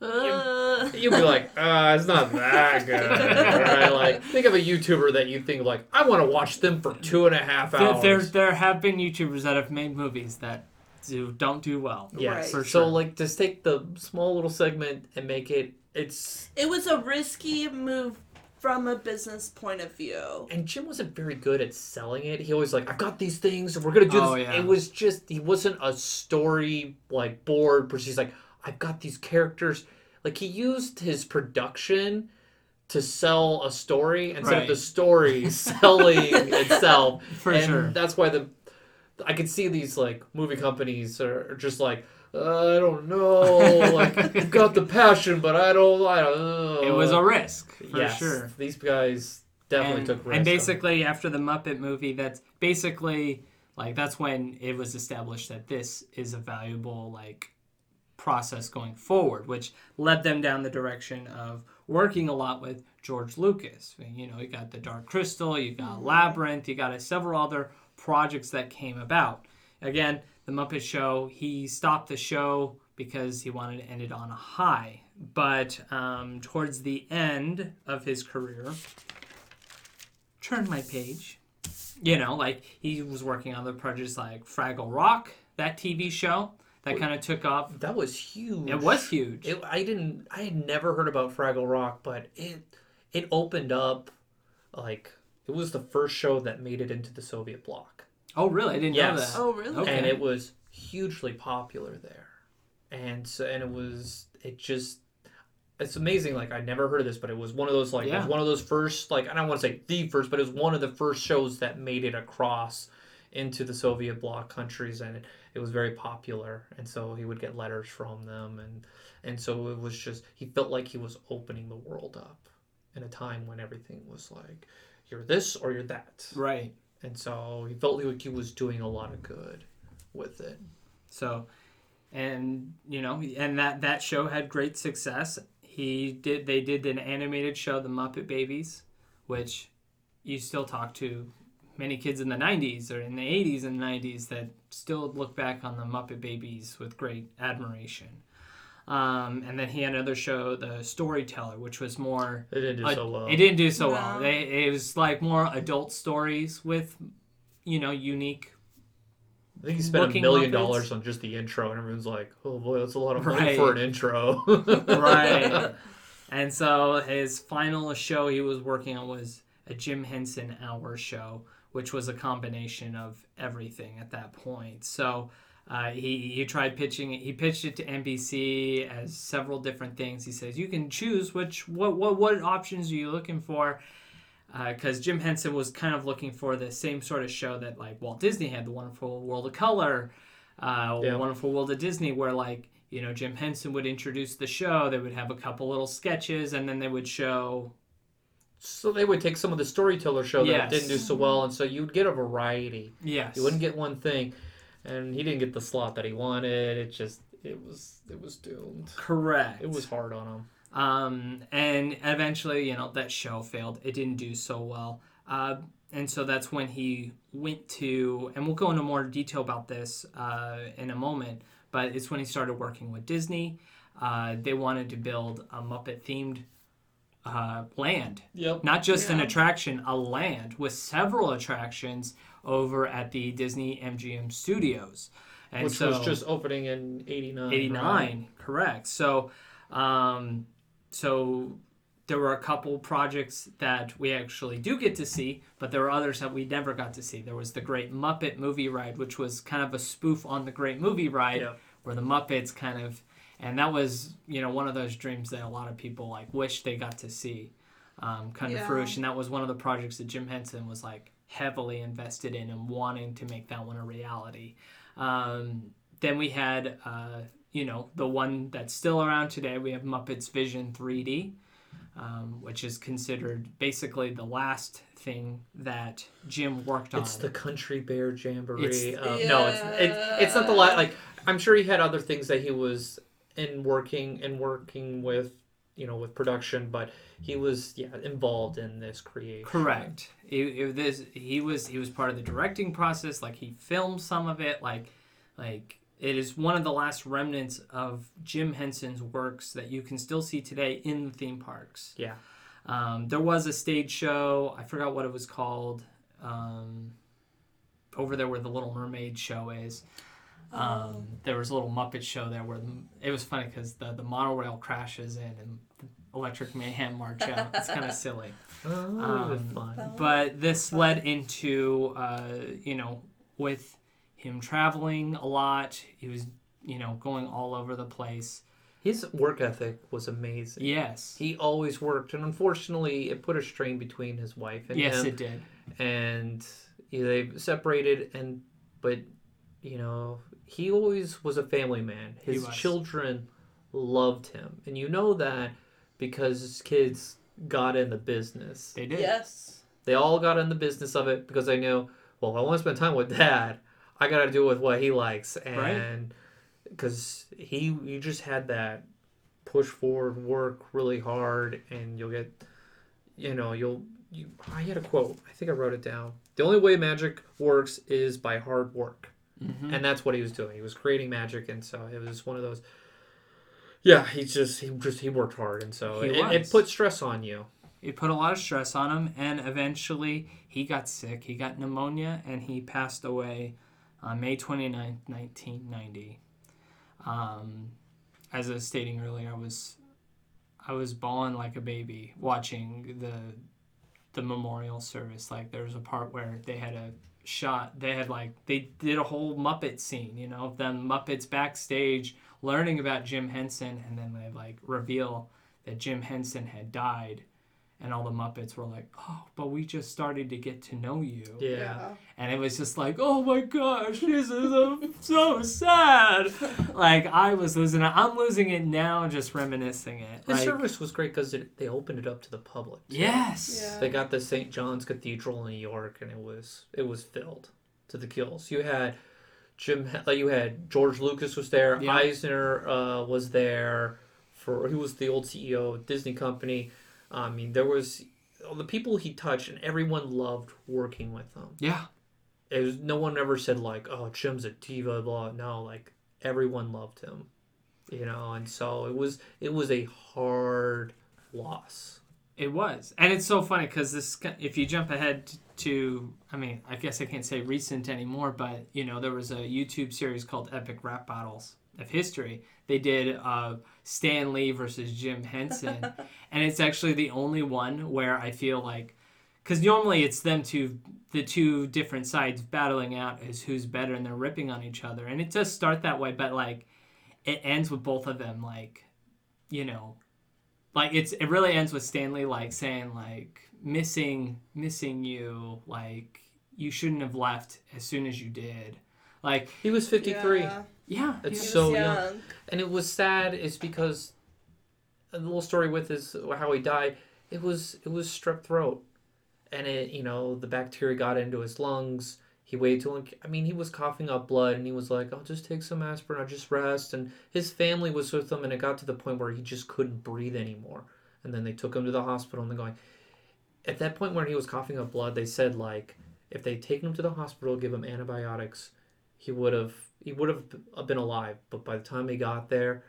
Uh, You'd be like, uh, it's not that good. right? Like, think of a YouTuber that you think like, I want to watch them for two and a half hours. there, there have been YouTubers that have made movies that do don't do well. Yeah, Right. For So like, just take the small little segment and make it. It's it was a risky move from a business point of view. and Jim wasn't very good at selling it. He always like, I've got these things, and we're gonna do Oh, this. yeah. It was just he wasn't a story like board, but he's like, I've got these characters. Like he used his production to sell a story instead Right. of the story selling itself. For and sure. That's why the I could see these like movie companies are, are just like. Uh, I don't know. Like, I've got the passion, but I don't. I don't know. It was a risk for yes, sure. These guys definitely and, took risks. and basically after the Muppet movie, that's basically like that's when it was established that this is a valuable like process going forward, which led them down the direction of working a lot with George Lucas. You know, you got the Dark Crystal, you got Labyrinth, you got several other projects that came about. Again, the Muppet Show, he stopped the show because he wanted to end it on a high. But um, towards the end of his career, turn my page. You know, like he was working on the projects like Fraggle Rock, that TV show that kind of took off. That was huge. It was huge. It, I didn't. I had never heard about Fraggle Rock, but it it opened up like it was the first show that made it into the Soviet bloc, oh, really? I didn't know that. Oh, really? Okay. and it was hugely popular there, and so and it was it just. It's amazing. Like I never heard of this, but it was one of those like it was one of those first like I don't want to say the first, but it was one of the first shows that made it across into the Soviet bloc countries, and it, was very popular. And so he would get letters from them, and and so it was just he felt like he was opening the world up in a time when everything was like you're this or you're that, Right. and so he felt like he was doing a lot of good with it. So, and you know, and that that show had great success. He did. They did an animated show, The Muppet Babies, which you still talk to many kids in the 90s or in the 80s and 90s that still look back on the Muppet Babies with great admiration. Um, and then he had another show, The Storyteller, which was more It didn't do Uh, so well. It didn't do so well. No. They, it was like more adult stories with, you know, unique. I think he spent a million Muppets. dollars on just the intro, and everyone's like, "Oh boy, that's a lot of money Right. for an intro." Right. and so his final show he was working on was a Jim Henson Hour show, which was a combination of everything at that point. So. Uh, he, he tried pitching. He pitched it to NBC as several different things. He says you can choose which what what what options are you looking for? because Jim Henson was kind of looking for the same sort of show that like Walt Disney had, the Wonderful World of Color, uh, Yeah. Wonderful World of Disney, where like you know Jim Henson would introduce the show. They would have a couple little sketches, and then they would show so they would take some of the storyteller show that Yes. didn't do so well, and so you'd get a variety. yes, You wouldn't get one thing, and he didn't get the slot that he wanted. It just it was it was doomed. correct. It was hard on him. Um, and eventually, you know, that show failed. It didn't do so well. Uh, and so that's when he went to, and we'll go into more detail about this uh, in a moment, but it's when he started working with Disney. Uh, they wanted to build a Muppet themed uh, land, Yep. not just an attraction, a land with several attractions over at the Disney MGM studios. And Which so, was just opening in '89. 89 correct so um so there were a couple projects that we actually do get to see but there were others that we never got to see there was the great muppet movie ride which was kind of a spoof on the great movie ride Yeah. where the muppets kind of and that was you know one of those dreams that a lot of people like wish they got to see um, come to Yeah. fruition that was one of the projects that jim henson was like heavily invested in and wanting to make that one a reality um, then we had, uh, you know, the one that's still around today. We have Muppets Vision 3D, um, which is considered basically the last thing that Jim worked on. It's the Country Bear Jamboree. It's- uh, No, it's, it's it's not the last. Like I'm sure he had other things that he was in working and working with, you know, with production, but he was yeah involved in this creation. Correct. It, it, this, he was he was part of the directing process. Like he filmed some of it. Like like it is one of the last remnants of Jim Henson's works that you can still see today in the theme parks. Yeah. Um, there was a stage show. I forgot what it was called. Um, over there where the Little Mermaid show is. Um, there was a little Muppet show there where the, it was funny because the, the monorail crashes in and Electric Mayhem march out. It's kind of silly. Oh, Um, fun. But this led into, uh, you know, with him traveling a lot, he was, you know, going all over the place. His work ethic was amazing. Yes. He always worked, and unfortunately, it put a strain between his wife and yes, him. it did. and yeah, they separated and but you know he always was a family man. His children loved him. And you know that because his kids got in the business. They did. Yes. they all got in the business of it because they knew well i want to spend time with dad. I got to do with what he likes. Right. and because he you just had that push forward work really hard and you'll get you know you'll you i had a quote. I think i wrote it down. The only way magic works is by hard work Mhm. and that's what he was doing he was creating magic and so it was one of those yeah he just he just he worked hard and so it, it put stress on you It put a lot of stress on him, and eventually he got sick. He got pneumonia, and he passed away on May 29th, 1990. Um, as I was stating earlier, I was I was bawling like a baby watching the the memorial service. Like there was a part where they had a shot. They had like they did a whole Muppet scene, you know, of them Muppets backstage learning about Jim Henson, and then they like reveal that Jim Henson had died, and all the Muppets were like, "Oh, but we just started to get to know you." yeah. And it was just like, oh my gosh, this is uh so sad. Like I was losing it. I'm losing it now, just reminiscing it. The Like, service was great because they opened it up to the public. too. yes. Yeah. They got the St. John's Cathedral in New York, and it was it was filled to the gills. You had Jim, like you had George Lucas was there. Yeah. Eisner uh, was there for he was the old CEO of Disney Company. I mean, there was the people he touched, and everyone loved working with him. Yeah. It was no one ever said like, "Oh, Jim's a diva." Blah. No, like everyone loved him, you know. And so it was it was a hard loss. It was, and it's so funny because this. If you jump ahead to, I mean, I guess I can't say recent anymore, but you know, there was a YouTube series called Epic Rap Battles of History. They did uh, Stan Lee versus Jim Henson, and it's actually the only one where I feel like, because normally it's them two, the two different sides battling out as who's better, and they're ripping on each other, and it does start that way, but like, it ends with both of them like, you know, like it's it really ends with Stan Lee like saying like missing missing you like you shouldn't have left as soon as you did like He was fifty three. Yeah. Yeah It's He was so young. young. and it was sad is because a little story with his how he died it was it was strep throat and it you know the bacteria got into his lungs he waited till i mean he was coughing up blood and he was like i'll just take some aspirin i'll just rest and his family was with him and it got to the point where he just couldn't breathe anymore and then they took him to the hospital and they're going at that point where he was coughing up blood they said like if they'd taken him to the hospital give him antibiotics he would have he would have uh, been alive but by the time he got there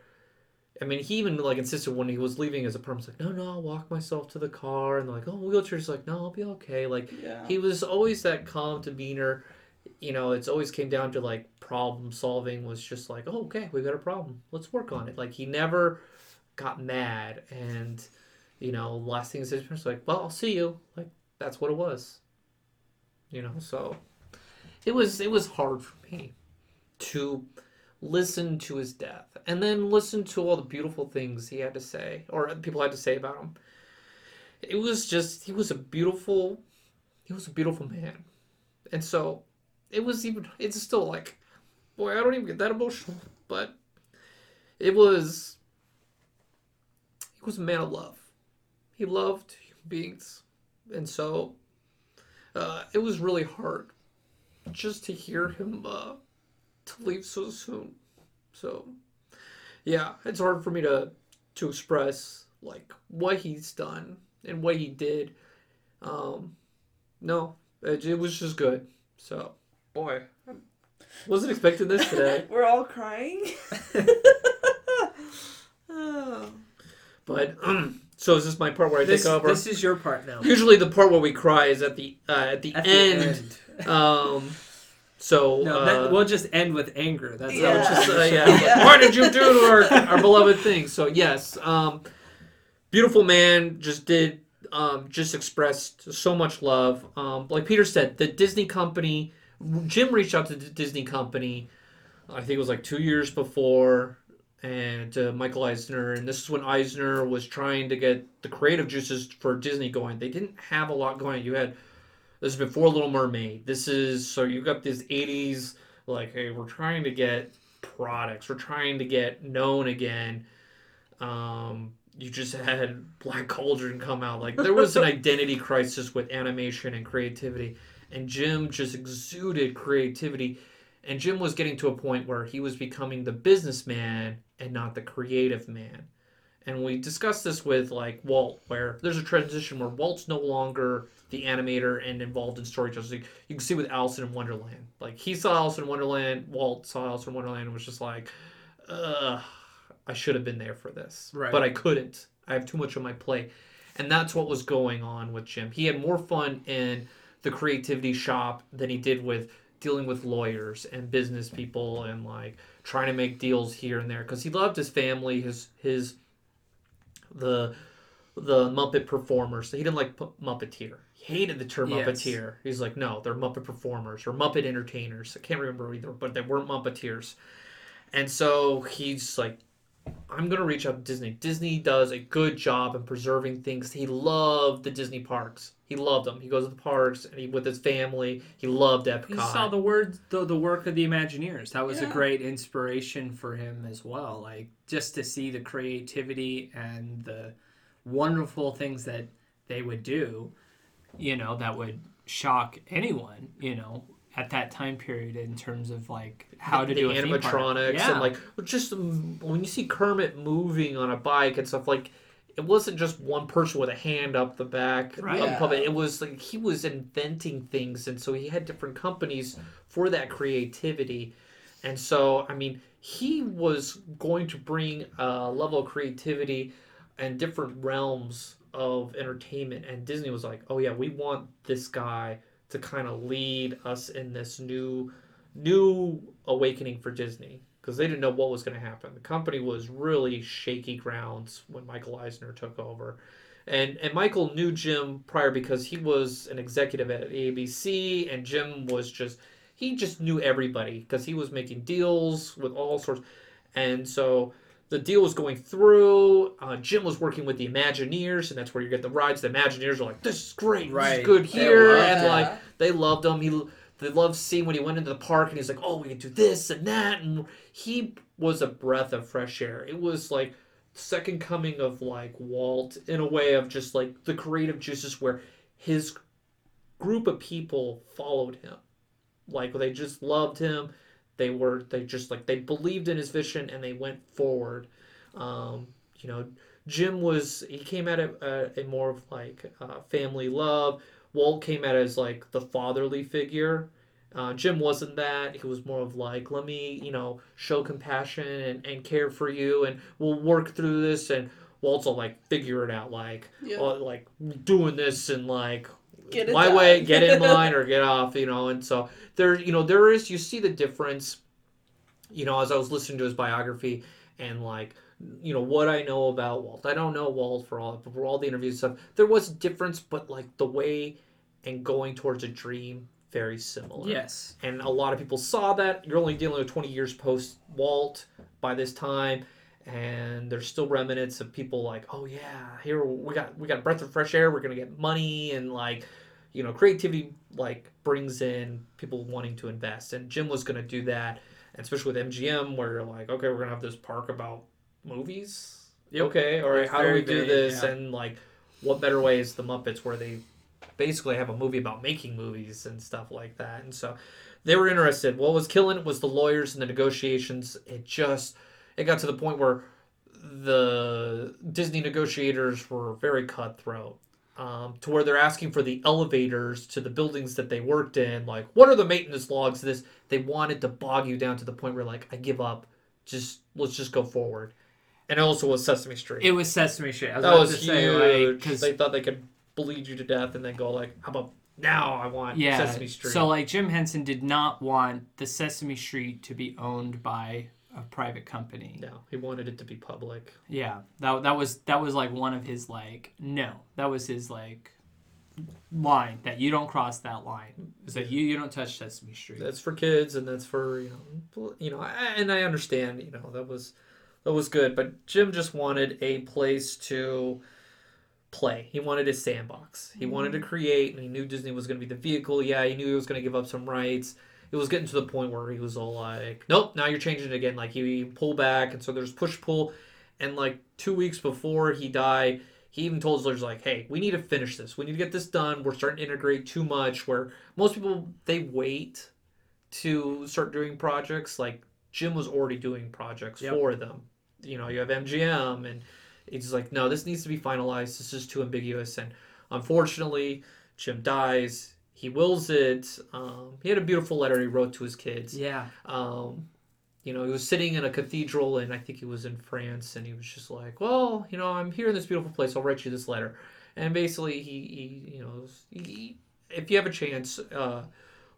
I mean, he even like insisted when he was leaving as a perm, like, no, no, I'll walk myself to the car, and like, oh, wheelchair's like, no, I'll be okay. Like, Yeah. he was always that calm demeanor. You know, it's always came down to like problem solving. Was just like, oh, okay, we got a problem, let's work on it. Like, he never got mad, and you know, last thing he said was like, well, I'll see you. Like, that's what it was. You know, so it was it was hard for me to listen to his death and then listen to all the beautiful things he had to say or people had to say about him. It was just he was a beautiful he was a beautiful man. And so it was even it's still like boy i don't even get that emotional but it was he was a man of love. He loved human beings, and so uh, it was really hard just to hear him uh, to leave so soon. So yeah, it's hard for me to to express like what he's done and what he did. Um, no, it, it was just good. So boy, wasn't expecting this today. We're all crying. oh. But so is this my part where I This, take over? this is your part now. Usually the part where we cry is at the uh, at the At the end. Um, so No, uh, that, we'll just end with anger. That's Yeah. how just, uh, it's yeah. Why did you do to our, our beloved thing? So yes, um, beautiful man just did um, just expressed so much love. Um, like Peter said, the Disney company, Jim reached out to the Disney company. I think it was like two years before, and uh, Michael Eisner, and this is when Eisner was trying to get the creative juices for Disney going. They didn't have a lot going. You had this is before Little Mermaid. This is so you got this '80s like, hey, we're trying to get products. We're trying to get known again. Um, you just had Black Cauldron come out. Like there was an identity crisis with animation and creativity, and Jim just exuded creativity. And Jim was getting to a point where he was becoming the businessman and not the creative man. And we discussed this with like Walt, where there's a transition where Walt's no longer the animator and involved in storytelling. So you, you can see with Alice in Wonderland. Like he saw Alice in Wonderland, Walt saw Alice in Wonderland and was just like, Ugh, I should have been there for this. Right. But I couldn't. I have too much on my plate. And that's what was going on with Jim. He had more fun in the creativity shop than he did with dealing with lawyers and business people and like trying to make deals here and there because he loved his family, his his the the Muppet performers. So he didn't like pu- Muppeteer. Hated the term Yes. Muppeteer. He's like, no, they're Muppet performers or Muppet entertainers. I can't remember either, but they weren't Muppeteers. And so he's like, I'm gonna reach out to Disney. Disney does a good job in preserving things. He loved the Disney parks. He loved them. He goes to the parks and he with his family. He loved Epcot. He saw the word the, the work of the Imagineers. That was a great inspiration for him as well. Like just to see the creativity and the wonderful things that they would do, you know, that would shock anyone, you know, at that time period in terms of like how to the do a theme park. animatronics Yeah. and like just um, when you see Kermit moving on a bike and stuff like it wasn't just one person with a hand up the back Right. of Yeah. puppet. It was like he was inventing things, and so he had different companies for that creativity. And so, I mean, he was going to bring a level of creativity and different realms of entertainment. And Disney was like, "Oh yeah, we want this guy to kind of lead us in this new, new awakening for Disney." Because they didn't know what was going to happen. The company was really shaky grounds when Michael Eisner took over. And, and Michael knew Jim prior because he was an executive at ABC, and Jim was just he just knew everybody because he was making deals with all sorts. And so the deal was going through. Uh, Jim was working with the Imagineers, and that's where you get the rides. The Imagineers are like, "This is great, this Right. is good here," and like they loved him. He they loved seeing when he went into the park, and he's like, "Oh, we can do this and that," and he was a breath of fresh air. It was like second coming of like Walt in a way of just like the creative juices where his group of people followed him like they just loved him they were they just like they believed in his vision and they went forward. Um, you know jim was he came at it uh, a more of like uh, family love. Walt came at it as like the fatherly figure. Uh, jim wasn't that. He was more of like let me you know show compassion and, and care for you and we'll work through this. And walt's will like figure it out like Yeah. uh, like doing this and like my done. way, get in line or get off, you know. And so there, you know, there is you see the difference. You know, as I was listening to his biography and like, you know, what I know about Walt. I don't know Walt for all for all the interviews and stuff. There was a difference, but like the way and going towards a dream very similar. Yes. And a lot of people saw that. You're only dealing with 20 years post Walt by this time. And there's still remnants of people like, oh yeah, here we got we got a breath of fresh air. We're gonna get money and like, you know, creativity like brings in people wanting to invest. And Jim was gonna do that, and especially with MGM, where you're like, okay, we're gonna have this park about movies. Yep. Okay, all right, It's how do we do vague, this? yeah. And like, what better way is the Muppets, where they basically have a movie about making movies and stuff like that. And so they were interested. What was killing it was the lawyers and the negotiations. It just it got to the point where the Disney negotiators were very cutthroat. Um, to where they're asking for the elevators to the buildings that they worked in. Like, what are the maintenance logs? This they wanted to bog you down to the point where like, I give up. Just let's just go forward. And it also was Sesame Street. It was Sesame Street. I was that was huge. say, like, because they thought they could bleed you to death and then go like, how about now? I want yeah. Sesame Street. So like Jim Henson did not want the Sesame Street to be owned by a private company. no, he wanted it to be public. Yeah, that that was that was like one of his like no, that was his like line that you don't cross that line. So you you don't touch Sesame Street. That's for kids, and that's for you know, you know, and I understand, you know, that was that was good, but Jim just wanted a place to play. He wanted a sandbox. He wanted to mm-hmm. create, and he knew Disney was going to be the vehicle. Yeah, he knew he was going to give up some rights. It was getting to the point where he was all like, "Nope, now you're changing it again." Like he pull back, and so there's push pull, and like two weeks before he died, he even told his lawyers like, "Hey, we need to finish this. We need to get this done. We're starting to integrate too much. Where most people they wait to start doing projects. Like Jim was already doing projects Yep. for them. You know, you have MGM, and it's like, no, this needs to be finalized. This is too ambiguous. And unfortunately, Jim dies. He wills it. Um, he had a beautiful letter he wrote to his kids. yeah, Um, you know, he was sitting in a cathedral, and I think he was in France, and he was just like, "Well, you know, I'm here in this beautiful place. I'll write you this letter." And basically, he, he you know, he, if you have a chance, uh,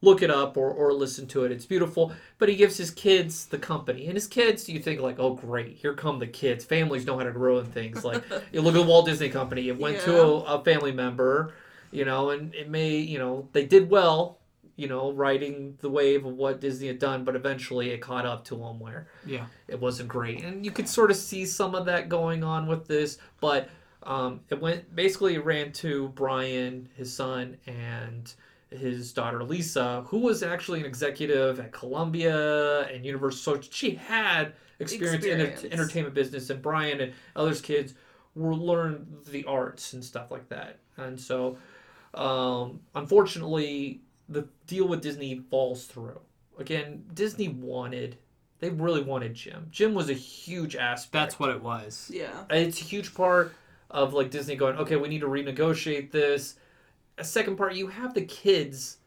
look it up or, or listen to it. It's beautiful. But he gives his kids the company, and his kids, you think like, "Oh, great, here come the kids." Families know how to ruin things. Like you look at the Walt Disney Company. It went to a, a family member, you know, and it may, you know, they did well you know, riding the wave of what Disney had done, but eventually it caught up to them where yeah, it wasn't great. And you could sort of see some of that going on with this, but um, it went basically it ran to Brian, his son, and his daughter Lisa, who was actually an executive at Columbia and Universal. So she had experience, in the entertainment business, and Brian and others kids were learn the arts and stuff like that. And so, um, unfortunately, the deal with Disney falls through. Again, Disney wanted, they really wanted Jim. Jim was a huge aspect. that's what it was. Yeah. It's a huge part of like Disney going, okay, we need to renegotiate this. A second part, you have the kids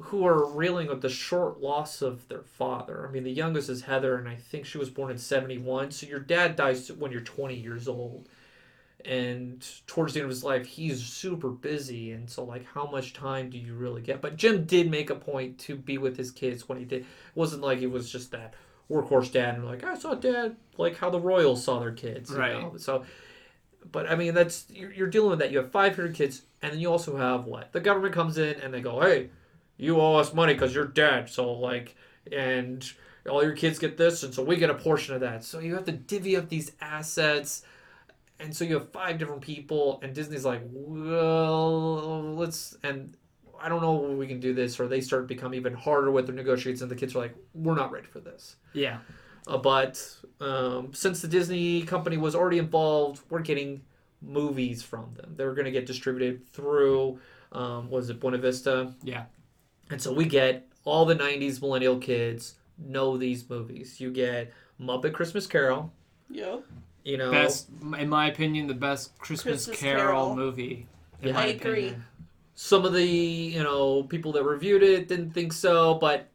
who are reeling with the short loss of their father. I mean, the youngest is Heather, and I think she was born in 71. So your dad dies when you're 20 years old. And towards the end of his life, he's super busy. And so, like, how much time do you really get? But Jim did make a point to be with his kids when he did. It wasn't like he was just that workhorse dad and like, I saw dad, like how the Royals saw their kids. Right. Know? So, but I mean, that's you're, you're dealing with that. You have 500 kids, and then you also have what? The government comes in and they go, hey, you owe us money because you're dead. So, like, and all your kids get this, and so we get a portion of that. So you have to divvy up these assets. And so you have five different people, and Disney's like, well, let's, and I don't know when we can do this, or they start to become even harder with their negotiations, and the kids are like, we're not ready for this. Yeah, Uh, but um, since the Disney company was already involved, we're getting movies from them. They were going to get distributed through, um, was it Buena Vista? yeah, And so we get all the 90s millennial kids know these movies. You get Muppet Christmas Carol, Yep. You know. best in my opinion, the best Christmas, Christmas Carol, Carol. movie. In Yeah. my I agree. opinion. Some of the, you know, people that reviewed it didn't think so, but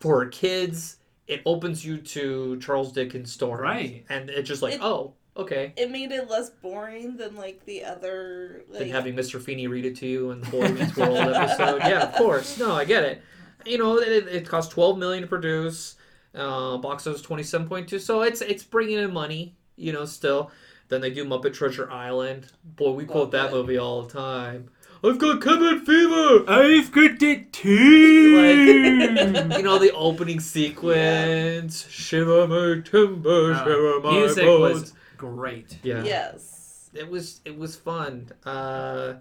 for kids, it opens you to Charles Dickens' stories. Right. And it's just like, It- oh, okay. It made it less boring than like the other. Like, than having Mr. Feeney read it to you in the Boy Meets World episode. Yeah, of course. No, I get it. You know, it, it cost twelve million to produce. Uh, box office twenty seven point two. So it's it's bringing in money. You know, still. Then they do Muppet Treasure Island. Boy, we quote that movie all the time. I've got cabin fever. I've got it too. Like, you know the opening sequence. Shiver my timber, Uh, shiver my music bones. was great. yeah Yes. it was it was fun. Uh,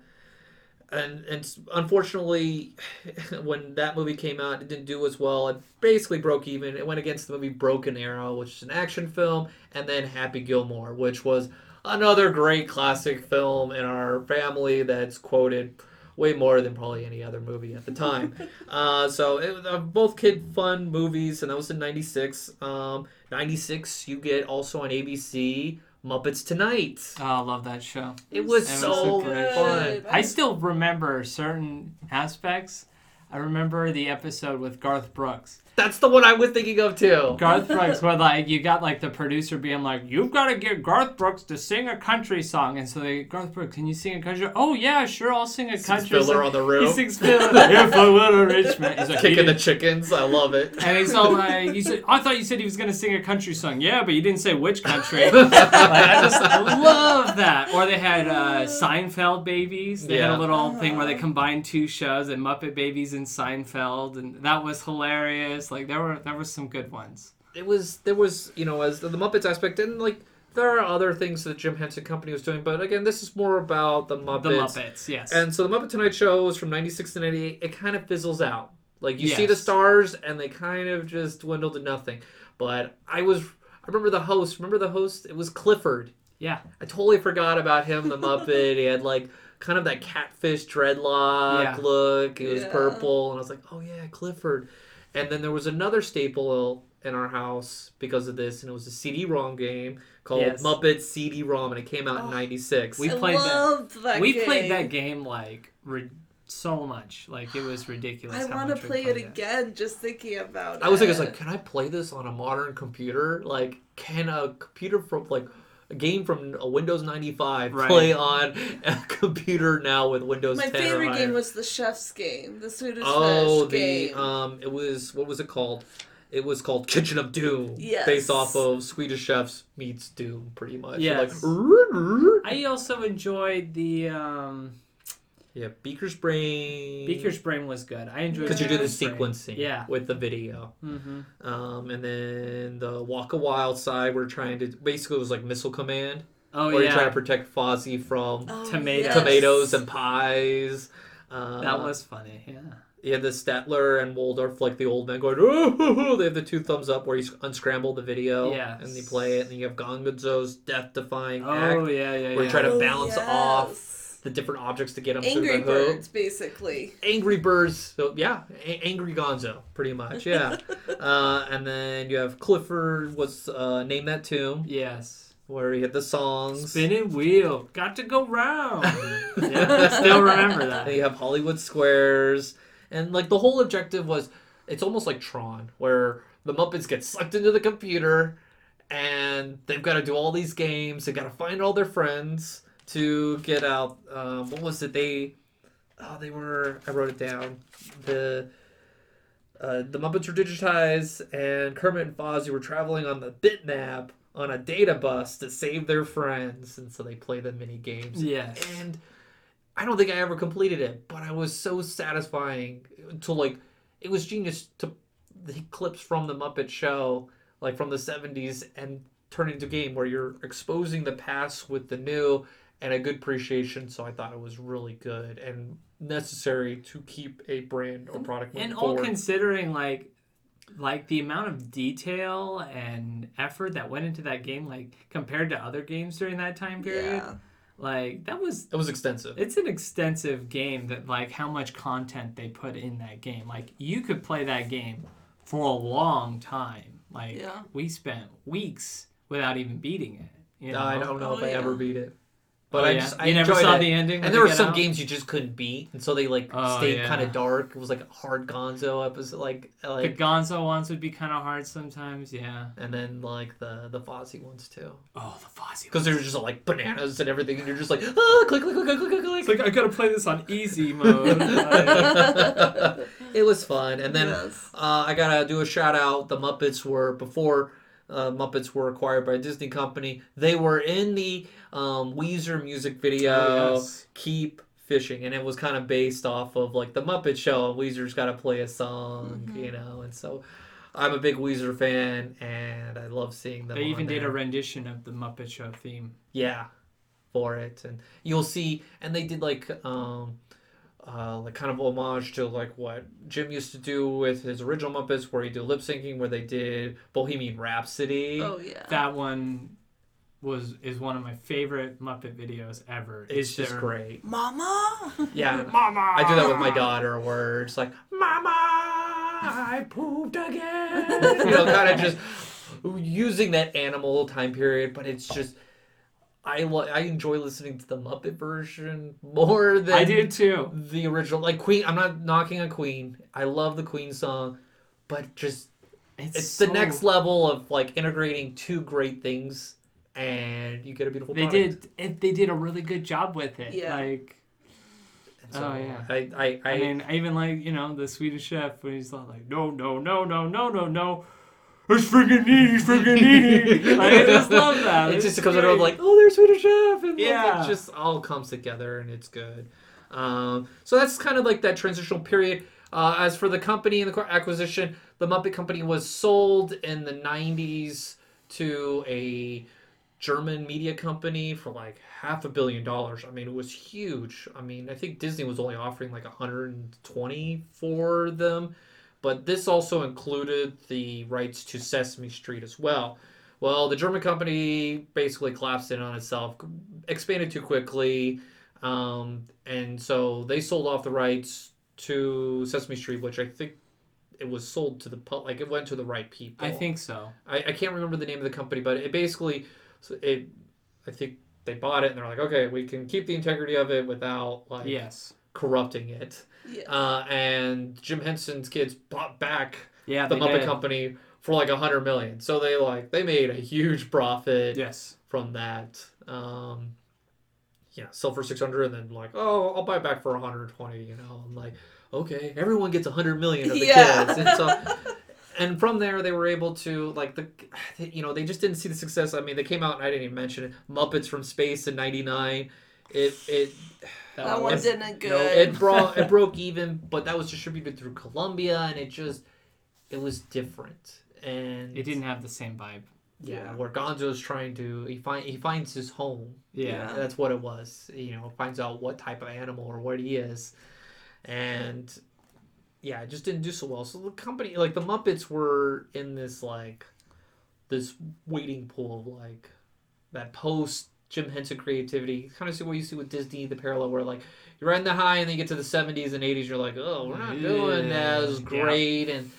and and unfortunately, when that movie came out, it didn't do as well. It basically broke even. It went against the movie Broken Arrow, which is an action film, and then Happy Gilmore, which was another great classic film in our family that's quoted way more than probably any other movie at the time. uh, so it uh, both kid fun movies, and that was in '96. Um, '96, you get also on ABC Muppets Tonight. Oh, I love that show. It was It was so so great. fun. I still remember certain aspects. I remember the episode with Garth Brooks. That's the one I was thinking of too. Garth Brooks, where like you got like the producer being like, "You've got to get Garth Brooks to sing a country song," and so they, Garth Brooks, can you sing a country? Oh yeah, sure, I'll sing a country Fiddler song. on the roof. He sings Fiddler. if I were a rich man. He's like, Kicking the chickens. I love it. And he's all like, you said, I thought you said he was gonna sing a country song. Yeah, but you didn't say which country. like, I just love that. Or they had uh, Seinfeld babies. They had a little thing where they combined two shows, and Muppet Babies and Seinfeld, and that was hilarious. Like there were there were some good ones. It was there was you know as the, the Muppets aspect and like there are other things that Jim Henson Company was doing, but again this is more about the Muppets. The Muppets, yes. And so the Muppet Tonight Show was from '96 to '98. It kind of fizzles out. Like you see the stars, and they kind of just dwindle to nothing. But I was, I remember the host. Remember the host? It was Clifford. yeah. I totally forgot about him, the Muppet. he had like kind of that catfish dreadlock Yeah. look. It was Yeah. purple, and I was like, oh yeah, Clifford. And then there was another staple in our house because of this, and it was a CD-ROM game called Yes. Muppet CD-ROM, and it came out in '96. We played that- loved that. we game. played that game like ri- so much. Like it was ridiculous. I want to play it again just thinking about it. I was thinking, like, can I play this on a modern computer? Like, can a computer from like a game from a Windows 95 Right. play on a computer now with Windows My 10 favorite game was the chef's game, the Swedish Oh, fish the game. um, it was what was it called? It was called Kitchen of Doom. Yes. Based off of Swedish Chefs meets Doom, pretty much. You're Yes. Like, I also enjoyed the um, yeah, Beaker's Brain. Beaker's Brain was good. I enjoyed it. Because you do the sequencing Yeah. with the video. Mm-hmm. Um, and then the Walk a Wild side, we're trying to basically it was like Missile Command. Oh yeah. where you're trying to protect Fozzie from Oh, tomato- yes. tomatoes and pies. Uh, that was funny. Yeah. You had the Statler and Waldorf, like the old man going, oh, they have the two thumbs up where you unscramble the video Yes. and they play it. And then you have Gongozo's death defying Oh act, yeah, yeah, where you yeah. try to Oh, balance yes. off the different objects to get them Angry through the hoop. Birds, basically. Angry Birds. So yeah, a- Angry Gonzo, pretty much. Yeah. uh, and then you have Clifford. Was uh, name that tune Yes. where he had the songs. Spinning wheel, got to go round. yeah, I still remember And that. you have Hollywood Squares, and like the whole objective was, it's almost like Tron, where the Muppets get sucked into the computer, and they've got to do all these games. They've got to find all their friends to get out. Um, what was it? They, oh, they were. I wrote it down. The. Uh, the Muppets were digitized, and Kermit and Fozzie were traveling on the bitmap on a data bus to save their friends, and so they play the mini games Yes. and I don't think I ever completed it, but I was so satisfying to like it was genius to the clips from the Muppet Show, like from the '70s, and turn into a game where you're exposing the past with the new and a good appreciation. So I thought it was really good and necessary to keep a brand or product moving And all forward. considering like like the amount of detail and effort that went into that game like compared to other games during that time period Yeah. like that was it was extensive. it's an extensive game that like how much content they put in that game like you could play that game for a long time like Yeah. we spent weeks without even beating it you know? I don't know Oh, if I ever beat it, but Oh, I yeah? just I you never saw it. the ending And there were some out? games you just couldn't beat, and so they like Oh, stayed yeah. kind of dark. It was like a hard Gonzo episode, like the like, gonzo ones would be kind of hard sometimes yeah and then like the the Fozzie ones too, oh the Fozzie because they were just like bananas and everything, and you're just like ah, click click click click click click. it's like I gotta play this on easy mode. it was fun, and then Yes. uh, I gotta do a shout out. The Muppets were before. Uh, Muppets were acquired by a Disney company. They were in the um, Weezer music video. Oh, yes. keep fishing and it was kind of based off of like the muppet show weezer's got to play a song Mm-hmm. you know and so i'm a big weezer fan and i love seeing them they even did a rendition of the Muppet Show theme. yeah for it and you'll see and they did like um uh, like kind of homage to like what Jim used to do with his original Muppets, where he did lip syncing, where they did Bohemian Rhapsody. Oh yeah. That one was is one of my favorite Muppet videos ever. it's Is just there- great. Mama. Yeah, Mama. I do that with my daughter, where it's like, "Mama, I pooped again." you know, kind of just using that animal time period, but it's just. I lo- I enjoy listening to the Muppet version more than I did too. the original. Like Queen, I'm not knocking a Queen. I love the Queen song, but just It's, it's the next level of like integrating two great things, and you get a beautiful. They product. did. It, they did a really good job with it. Yeah. Like so Oh, yeah. I I, I, I mean, I even like you know the Swedish chef when he's like, no, no, no, no, no, no, no. It's freaking neat. It's freaking neat. I just love that. It It's just comes out great. like, oh, there's Swedish Chef, and yeah, Yeah. it just all comes together and it's good. Um, so that's kind of like that transitional period. Uh, as for the company and the acquisition, the Muppet Company was sold in the '90s to a German media company for like half a billion dollars. I mean, it was huge. I mean, I think Disney was only offering like 120 for them, but this also included the rights to Sesame Street as well. Well, the German company basically collapsed in on itself, expanded too quickly, um, and so they sold off the rights to Sesame Street, which I think it was sold to the like it went to the right people. I think so. I, I can't remember the name of the company, but it basically it I think they bought it and they're like, okay, we can keep the integrity of it without like Yes. corrupting it. Yeah. Uh, and Jim Henson's kids bought back Yeah. the Muppet did. Company for like a hundred million. So they like they made a huge profit Yes. from that. Um, yeah, sell for six hundred, and then like, oh, I'll buy it back for one hundred twenty. You know, I'm like, okay, everyone gets a hundred million of the Yeah. kids, and so. And from there, they were able to like the, you know, they just didn't see the success. I mean, they came out and I didn't even mention it. Muppets from Space in '99. It it that one was- didn't good. no, it brought it broke even, but that was distributed through Columbia, and it just it was different. And It didn't have the same vibe. yeah, Yeah. where Gonzo's trying to he find he finds his home. Yeah. That's what it was. You know, finds out what type of animal or what he is, and yeah, it just didn't do so well. So the company, like the Muppets, were in this like this waiting pool of like that post Jim Henson creativity. Kind of see what you see with Disney, the parallel where like you're in the high and then you get to the 70s and 80s, you're like, oh, we're not doing Yeah. as Yeah. great, and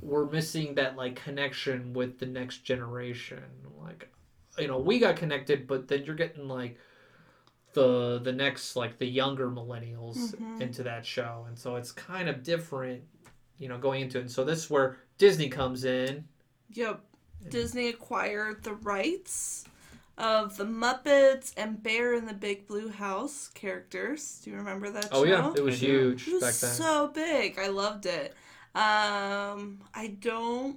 we're missing that like connection with the next generation. Like, you know, we got connected, but then you're getting like the the next like the younger millennials Mhm. into that show, and so it's kind of different, you know, going into it. And so this is where Disney comes in. Yep. Disney acquired the rights of the Muppets and Bear in the Big Blue House characters. Do you remember that Oh show? yeah, it was I do. huge It was back then. so big. I loved it. Um, I don't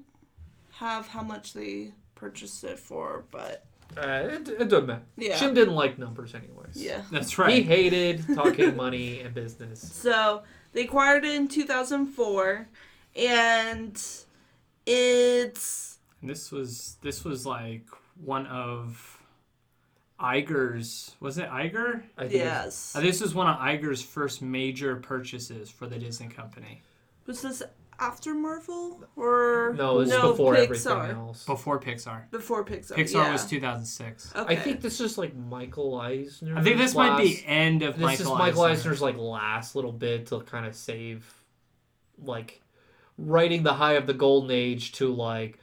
have how much they purchased it for, but Uh, it, it doesn't matter. Yeah. Jim didn't like numbers anyways. yeah. That's right. He hated talking money and business. So they acquired it in 2004, and it's And this was this was like one of Iger's. Was it Iger? I think it's- yes. Uh, this was one of Iger's first major purchases for the Disney company Was this after Marvel or No, it was no, before Pixar? everything else. before Pixar. Before Pixar. Pixar yeah. was 2006. Okay. I think this is like Michael Eisner. I think this might be the end of This Michael is Michael Eisner. Eisner's like last little bit to kind of save, like, writing the high of the golden age to like,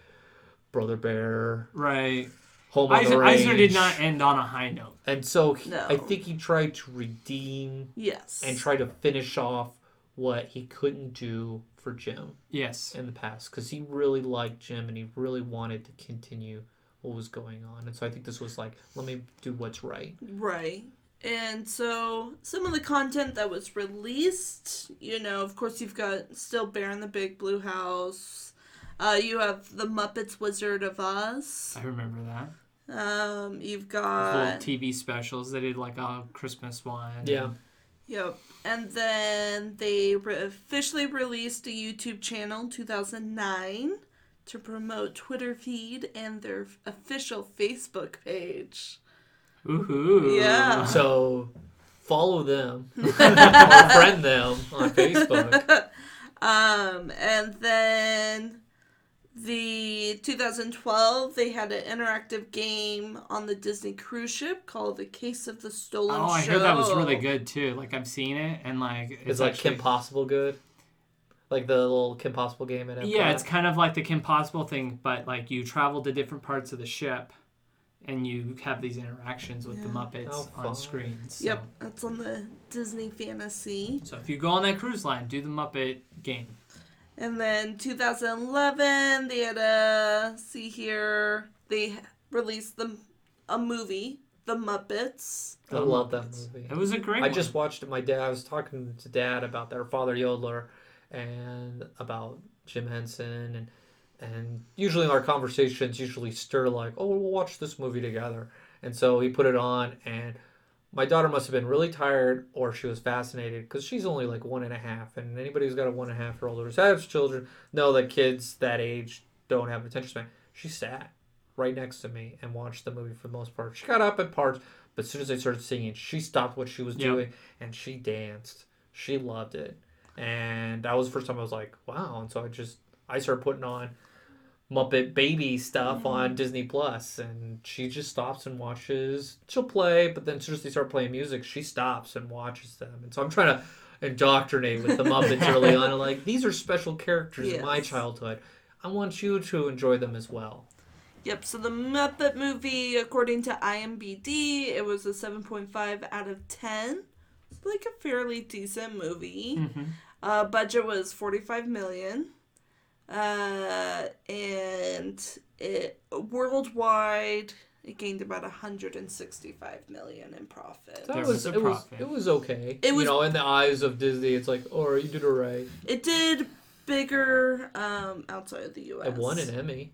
Brother Bear, Right. Home on the Eisner, Range. Eisner did not end on a high note. And so he- No. I think he tried to redeem yes. and try to finish off what he couldn't do for Jim Yes. in the past because he really liked Jim and he really wanted to continue what was going on. And so I think this was like, let me do what's right. Right. And so some of the content that was released, you know, of course you've got still Bear in the Big Blue House. Uh, you have the Muppets Wizard of Oz. I remember that. Um, you've Little got TV specials. They did like a Christmas one. Yeah. yep, and then they re- officially released a YouTube channel in 2009 to promote Twitter feed and their official Facebook page. Ooh. Yeah. So follow them or friend them on Facebook. Um, and then the 2012 they had an interactive game on the Disney cruise ship called The Case of the Stolen Oh, I Show. heard that was really good too. Like I've seen it and like it's, It's like actually, Kim Possible good, like the little Kim Possible game in Epcot. Yeah, it's kind of like the Kim Possible thing, but like you travel to different parts of the ship, and you have these interactions with the Muppets Oh, on fun. screens. So. Yep, that's on the Disney Fantasy. So if you go on that cruise line, do the Muppet game. And then 2011 they had a see here they released the a movie, The Muppets. I love that movie. It was a great. I one. just watched it. My dad. I was talking to dad about their father Yodler, and about Jim Henson, and and usually our conversations usually stir like, oh, we'll watch this movie together. And so he put it on, and my daughter must have been really tired, or she was fascinated because she's only like one and a half, and anybody who's got a one and a half year old or has children know that kids that age don't have attention span. She sat right next to me and watched the movie for the most part. She got up at parts, but as soon as they started singing, she stopped what she was Yep. doing and she danced. She loved it. And that was the first time I was like, wow. And so I just, I started putting on Muppet Baby stuff on Disney Plus, and she just stops and watches. She'll play, but then as soon as they start playing music, she stops and watches them. And so I'm trying to indoctrinate with the Muppets early on. and Like, these are special characters in my childhood. I want you to enjoy them as well. Yep, so the Muppet movie, according to IMBD, it was a 7.5 out of 10. It's like a fairly decent movie. Mhm. Uh, budget was 45 million. Uh, and it worldwide it gained about 165 million in profit. That was, was a it was profit. it was okay. It was- you know, in the eyes of Disney, it's like, oh, you did alright. It did bigger um, outside of the U.S. It won an Emmy,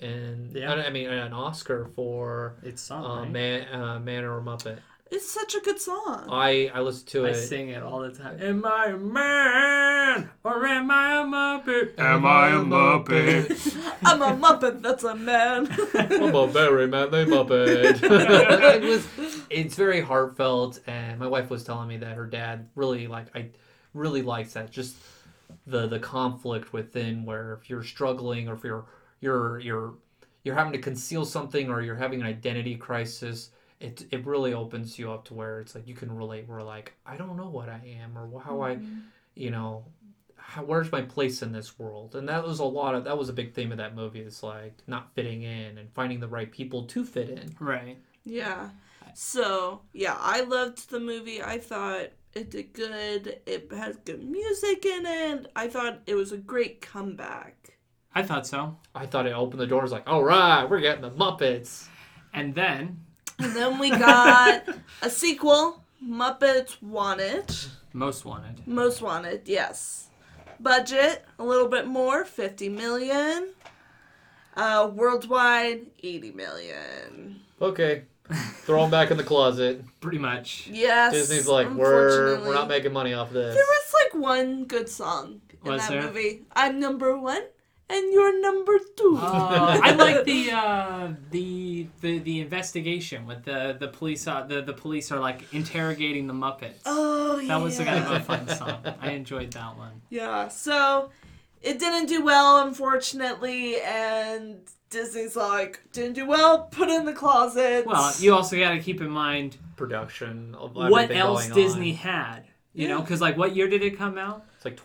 and Yeah. I mean an Oscar for It's song, uh, right? man, uh, Man or Muppet. It's such a good song. I I listened to it I it. sing it all the time. Am I a man or am I a Muppet? Am I a Muppet? I'm a Muppet. That's a man. I'm a very manly Muppet. it was, it's very heartfelt, and my wife was telling me that her dad really like I really likes that just the the conflict within where if you're struggling or if you're you're you're you're having to conceal something or you're having an identity crisis. It, it really opens you up to where it's like you can relate. Where like I don't know what I am or how I, mm-hmm. you know, how, where's my place in this world? And that was a lot of that was a big theme of that movie. Is like not fitting in and finding the right people to fit in. Right. Yeah. So, yeah, I loved the movie. I thought it did good. It has good music in it. I thought it was a great comeback. I thought so. I thought it opened the doors like, all right, we're getting the Muppets. And then And then we got a sequel, Muppets Wanted. Most Wanted. Most Wanted, yes. Budget, a little bit more, 50 million. Uh, worldwide, 80 million. Okay, throw them back in the closet. Pretty much. Yes. Disney's like, we're we're not making money off this. There was like one good song in Was that there? movie. I'm number one, and you're number two. Uh, I like the uh, the the the investigation with the the police. Uh, the the police are like interrogating the Muppets. oh yeah. That was kind of a fun song. I enjoyed that one. Yeah. So it didn't do well, unfortunately, and Disney's like, didn't do well. Put it in the closet. Well, you also got to keep in mind Production of what else going Disney On. had. You know, because like, what year did it come out? It's like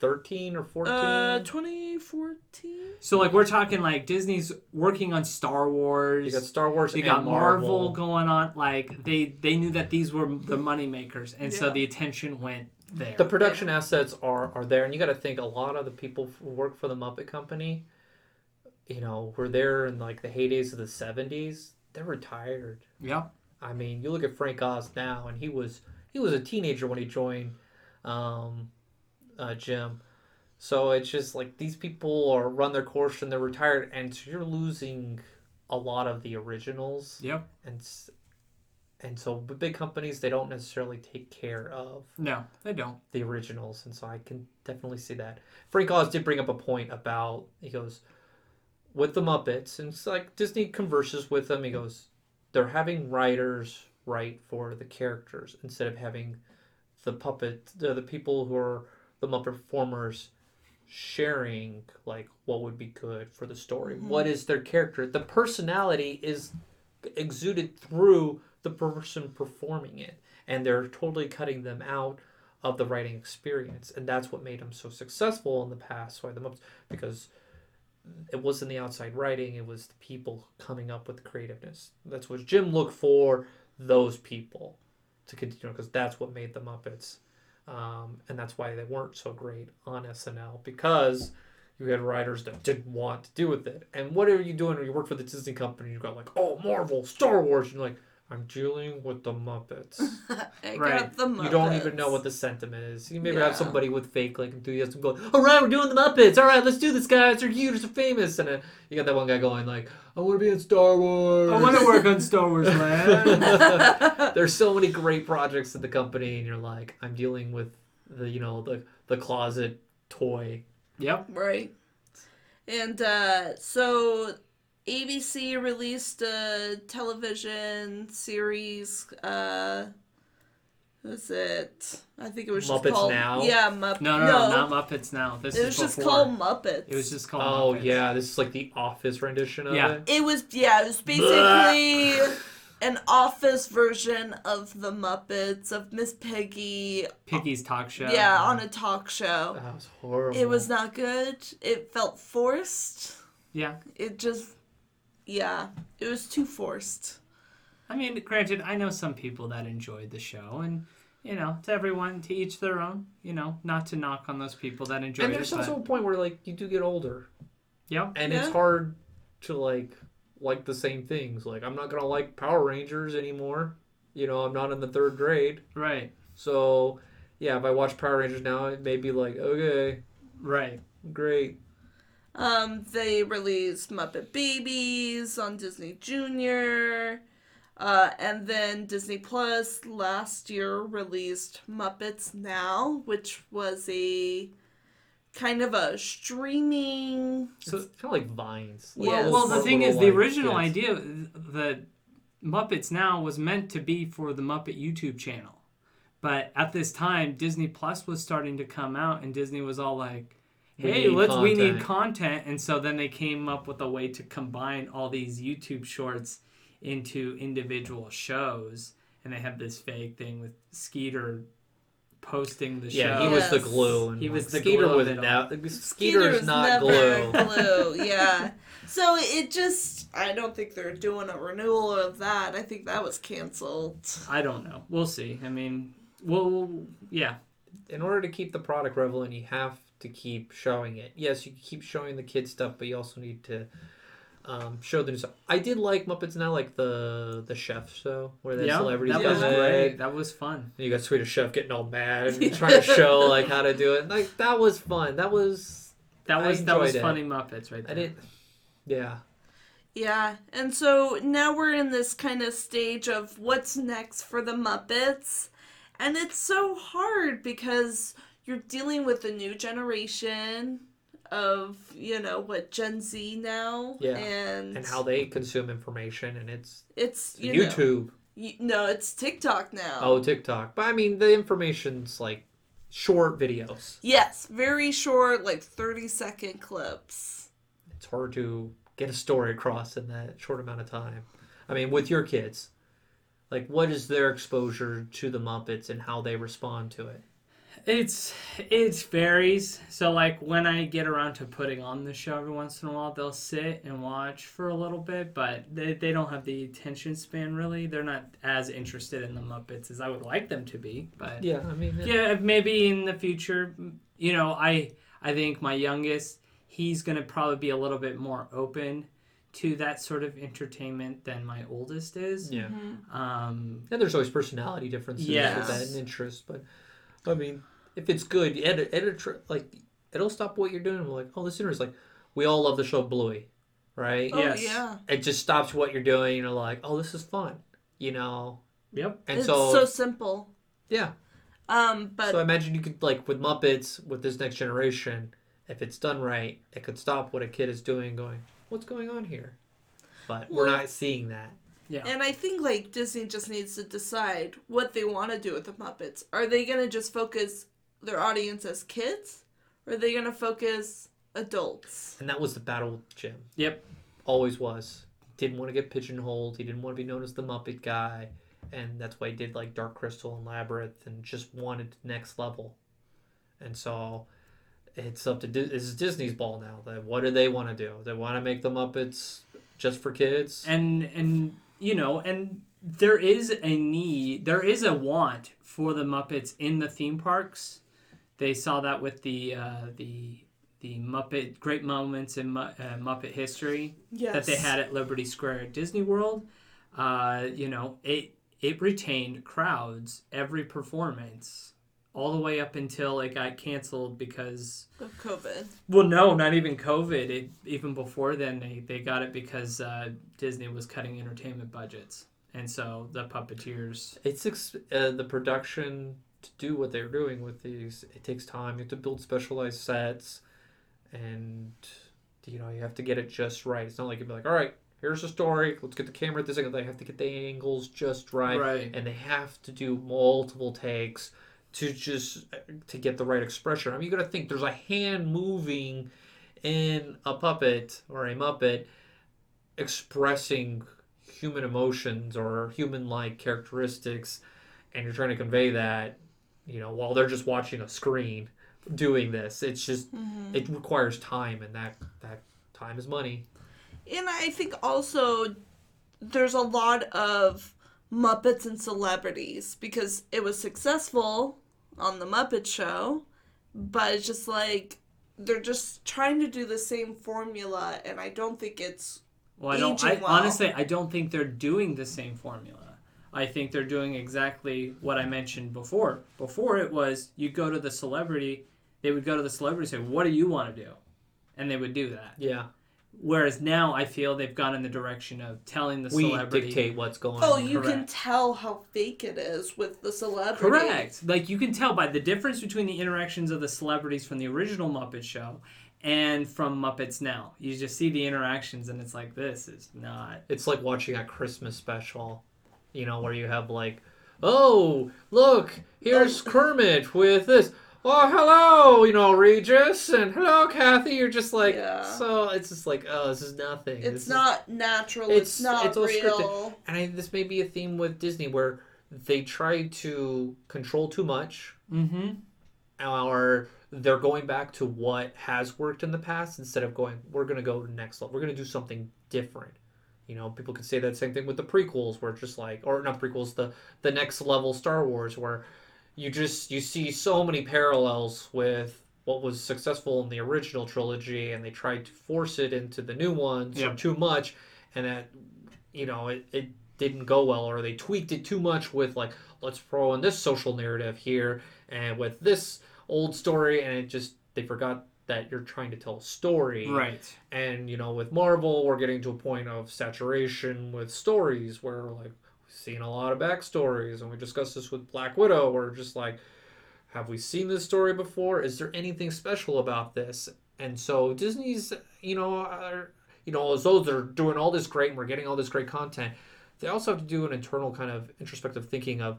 2013 or 14. uh, 2014. So like, we're talking like Disney's working on Star Wars. you got Star Wars. You and got Marvel. Marvel going on. Like they they knew that these were the money makers, and so the attention went there. the production assets are are there, and you got to think a lot of the people who work for the Muppet Company, you know, were there in like the heydays of the '70s. They're retired. yeah. I mean, you look at Frank Oz now, and he was he was a teenager when he joined um, uh, Jim. So it's just like these people are run their course and they're retired, and so you're losing a lot of the originals, Yep. and and so the big companies they don't necessarily take care of No, they don't. the originals, and so I can definitely see that. Frank Oz did bring up a point about he goes with the Muppets, and it's like Disney converses with them. He goes, they're having writers write for the characters instead of having the puppet the, the people who are the Muppet performers sharing like what would be good for the story. Mm-hmm. What is their character? The personality is exuded through the person performing it, and they're totally cutting them out of the writing experience, and that's what made them so successful in the past. Why the Muppets because it wasn't the outside writing; it was the people coming up with the creativeness. That's what Jim looked for those people to continue because that's what made the Muppets, um, and that's why they weren't so great on SNL because you had writers that didn't want to do with it. And what are you doing when you work for the Disney company? You got like, oh, Marvel, Star Wars. And you're like, I'm dealing with the Muppets. I Right. got the You don't even know what the sentiment is. You maybe Yeah. have somebody with fake like enthusiasm going, "All right, we're doing the Muppets. All right, let's do this, guys. They're huge, they're famous." And then you got that one guy going like, "I want to be in Star Wars." I want to work on Star Wars Land. There's so many great projects at the company, and you're like, "I'm dealing with the you know the the closet toy." yep. Right. And uh, so ABC released a television series. Uh, was it? I think it was just Muppets called Now? Yeah, Mupp- No, no, no, not Muppets now. This It is was just before. called Muppets. It was just called. Oh Muppets. yeah, this is like the Office rendition of Yeah. it. It was yeah. It was basically an office version of the Muppets of Miss Piggy. Piggy's talk show. Yeah, on a talk show. That was horrible. It was not good. It felt forced. Yeah. It just yeah. It was too forced. I mean, granted, I know some people that enjoyed the show, and you know, to everyone, to each their own. You know, not to knock on those people that enjoyed and it. there's but, also a point where like you do get older, yeah, and Yeah. it's hard to like like the same things. Like I'm not gonna like Power Rangers anymore. You know, I'm not in the third grade, right, so yeah. If I watch Power Rangers now, it may be like okay, right. great. Um, they released Muppet Babies on Disney Junior. Uh, and then Disney Plus last year released Muppets Now, which was a kind of a streaming. So it's kind of like Vines. Yes. Well, well, the thing is, the original kids. idea, the Muppets Now was meant to be for the Muppet YouTube channel, but at this time, Disney Plus was starting to come out, and Disney was all like, We "Hey, let's we need content." content," and so then they came up with a way to combine all these YouTube shorts into individual shows, and they have this fake thing with Skeeter posting the Yeah, show. Yeah, he was the glue. And He was the Skeeter glue of was it all. now. Skeeter's Skeeter's not never glue. glue, yeah. So it just, I don't think they're doing a renewal of that. I think that was canceled. I don't know. We'll see. I mean, well, yeah, in order to keep the product relevant, you have to keep showing it. Yes, you keep showing the kids stuff, but you also need to um, show them new stuff. I did like Muppets Now, like the the chef show where the yeah, celebrities that was in. great. That was fun. You got Swedish Chef getting all mad and trying to show like how to do it. Like that was fun. That was That was that was it. funny Muppets right there. I didn't. Yeah, Yeah, and so now we're in this kind of stage of what's next for the Muppets. And it's so hard because you're dealing with a new generation of, you know, what, Gen Z now? Yeah, And, and how they consume information, and it's it's, you know, YouTube. you, no, it's TikTok now. Oh, TikTok. But I mean, the information's like short videos. Yes, very short, like 30 second clips. it's hard to get a story across in that short amount of time. I mean, with your kids, like what is their exposure to the Muppets and how they respond to it? It's it varies. So like when I get around to putting on the show every once in a while, they'll sit and watch for a little bit, but they, they don't have the attention span really. They're not as interested in the Muppets as I would like them to be. But Yeah, I mean, yeah, maybe in the future, you know, I I think my youngest, he's gonna probably be a little bit more open to that sort of entertainment than my oldest is. yeah. Um, And there's always personality differences Yes. with that and interest, but I mean, if it's good, edit, edit like it'll stop what you're doing. We're like, oh, this is like, we all love the show Bluey, right? Oh, Yes. yeah. It just stops what you're doing. You're like, oh, this is fun, you know. yep. And it's so, so simple. yeah, Um, but so I imagine you could like with Muppets with this next generation, if it's done right, it could stop what a kid is doing, going, "What's going on here?" But we're Well- not seeing that. Yeah. And I think like Disney just needs to decide what they want to do with the Muppets. Are they gonna just focus their audience as kids, or are they gonna focus adults? And that was the battle with Jim. Yep. Always was. Didn't want to get pigeonholed. He didn't want to be known as the Muppet guy. And that's why he did like Dark Crystal and Labyrinth and just wanted next level. And so it's up to Dis- it's Disney's ball now. That what do they want to do? They want to make the Muppets just for kids. and and you know and there is a need there is a want for the muppets in the theme parks they saw that with the uh, the the muppet great moments in Mu- uh, muppet history Yes. that they had at liberty square at disney world uh, you know it it retained crowds every performance all the way up until it got canceled because of COVID. well, no, not even COVID. It, even before then, they, they got it because uh, Disney was cutting entertainment budgets. And so the puppeteers. It's ex- uh, the production to do what they're doing with these. It takes time. You have to build specialized sets, and you know you have to get it just right. It's not like you'd be like, all right, here's the story. Let's get the camera at this angle. They have to get the angles just right, Right. and they have to do multiple takes to just to get the right expression. I mean, you got to think there's a hand moving in a puppet or a muppet expressing human emotions or human-like characteristics and you're trying to convey that you know while they're just watching a screen doing this it's just mm-hmm. it requires time and that that time is money And I think also there's a lot of Muppets and celebrities because it was successful on the Muppet Show, but it's just like they're just trying to do the same formula, and I don't think it's Well, I don't. I, well. honestly, I don't think they're doing the same formula. I think they're doing exactly what I mentioned before. Before it was you go to the celebrity, they would go to the celebrity and say, "What do you want to do?" And they would do that. yeah Whereas now I feel they've gone in the direction of telling the we celebrity. dictate what's going oh, on you can tell how fake it is with the celebrity. Correct. Like you can tell by the difference between the interactions of the celebrities from the original Muppet Show and from Muppets now. You just see the interactions, and it's like this is not. it's like watching a christmas special you know where you have like oh look here's kermit with this oh hello you know regis and hello kathy you're just like Yeah. so it's just like oh this is nothing This It's is- not natural. It's- It's, not it's all scripted. real. and I, this may be a theme with disney where they try to control too much Mm-hmm. or they're going back to what has worked in the past instead of going we're going to go next level we're going to do something different you know people could say that same thing with the prequels where it's just like or not prequels the the next level star wars where you just you see so many parallels with what was successful in the original trilogy and they tried to force it into the new ones or Yep. too much and that you know it, it didn't go well or they tweaked it too much with like let's throw in this social narrative here and with this old story and it just they forgot that you're trying to tell a story. Right. and you know with marvel we're getting to a point of saturation with stories where like we've seen a lot of backstories and we discussed this with black widow we're just like have we seen this story before? Is there anything special about this? And so disney's you know are, you know as though they're doing all this great and we're getting all this great content they also have to do an internal kind of introspective thinking of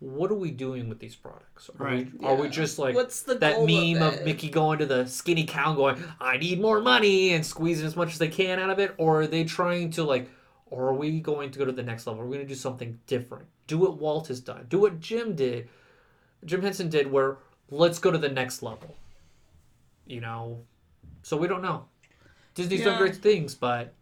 what are we doing with these products are, Right. we, are we just like What's the that meme of, of. Mickey going to the skinny cow and going, I need more money and squeezing as much as they can out of it? Or are they trying to like or are we going to go to the next level? Are we gonna do something different? Do what Walt has done. Do what Jim did. Jim Henson did where let's go to the next level. You know? So we don't know. Disney's done great things, but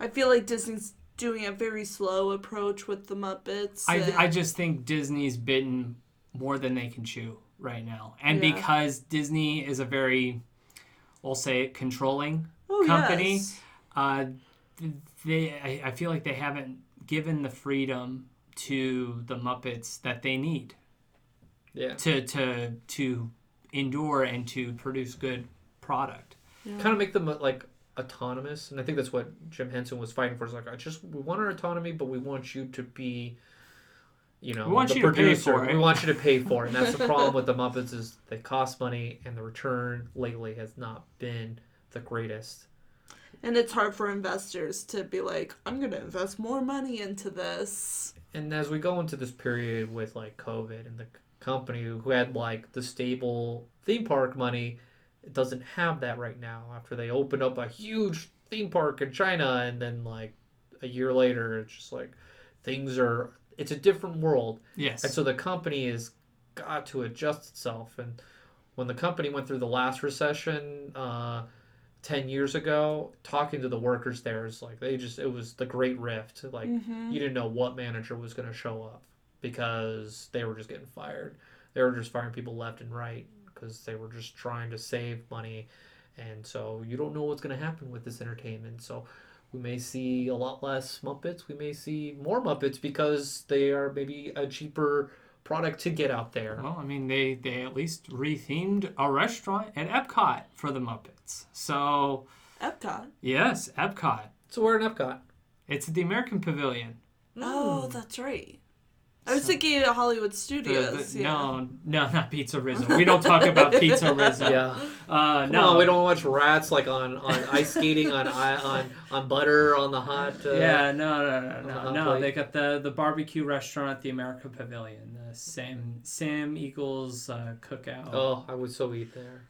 I feel like Disney's doing a very slow approach with the Muppets. I, and- I just think Disney's bitten more than they can chew right now. And Yeah. because Disney is a very, we'll say it, controlling Oh, company, yes. uh, they I, I feel like they haven't given the freedom to the Muppets that they need yeah. to to to endure and to produce good product. kind of make them like autonomous and i think that's what jim henson was fighting for is like i just we want our autonomy but we want you to be you know We want the you to pay for it. we want you to pay for it and that's the problem with the muppets is they cost money and the return lately has not been the greatest and it's hard for investors to be like, I'm gonna invest more money into this. and as we go into this period with like COVID and the company who had like the stable theme park money doesn't have that right now after they opened up a huge theme park in China and then like a year later it's just like things are it's a different world. Yes. and so the company has got to adjust itself. And when the company went through the last recession uh 10 years ago talking to the workers there is like they just it was the great rift. Like you didn't know what manager was going to show up because they were just getting fired. They were just firing people left and right because they were just trying to save money and so you don't know what's going to happen with this entertainment so we may see a lot less muppets we may see more muppets because they are maybe a cheaper product to get out there Well, I mean, they they at least rethemed a restaurant at Epcot for the Muppets. So Epcot. yes, Epcot. so we're in epcot It's at the American Pavilion. Oh, hmm. that's right. I was So- thinking of Hollywood The- Studios. the- yeah. No, no, not Pizza Rizzo. We don't talk about Pizza Rizzo. yeah Uh, no no, we don't watch rats like on, on ice skating on on on butter on the hot uh, Yeah, no, no, no, no, hot no. They got the the barbecue restaurant at the America Pavilion, the Sam Sam Eagles uh, Cookout. Oh, I would so eat there.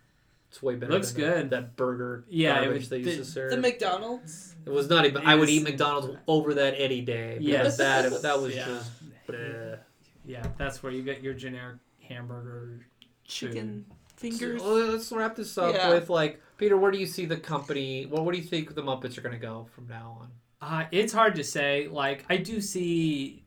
It's way better. Looks than good. That, that burger Yeah, it garbage was they used the- to serve. The McDonald's. it was not even. it I would eat McDonald's over that any day. because Yes. that that was Yeah. just. Bleh. Yeah, that's where you get your generic hamburger. Chicken fingers. So, let's wrap this up Yeah. with like Peter. Where do you see the company? Well, where do you think the Muppets are going to go from now on? Uh, it's hard to say. Like I do see,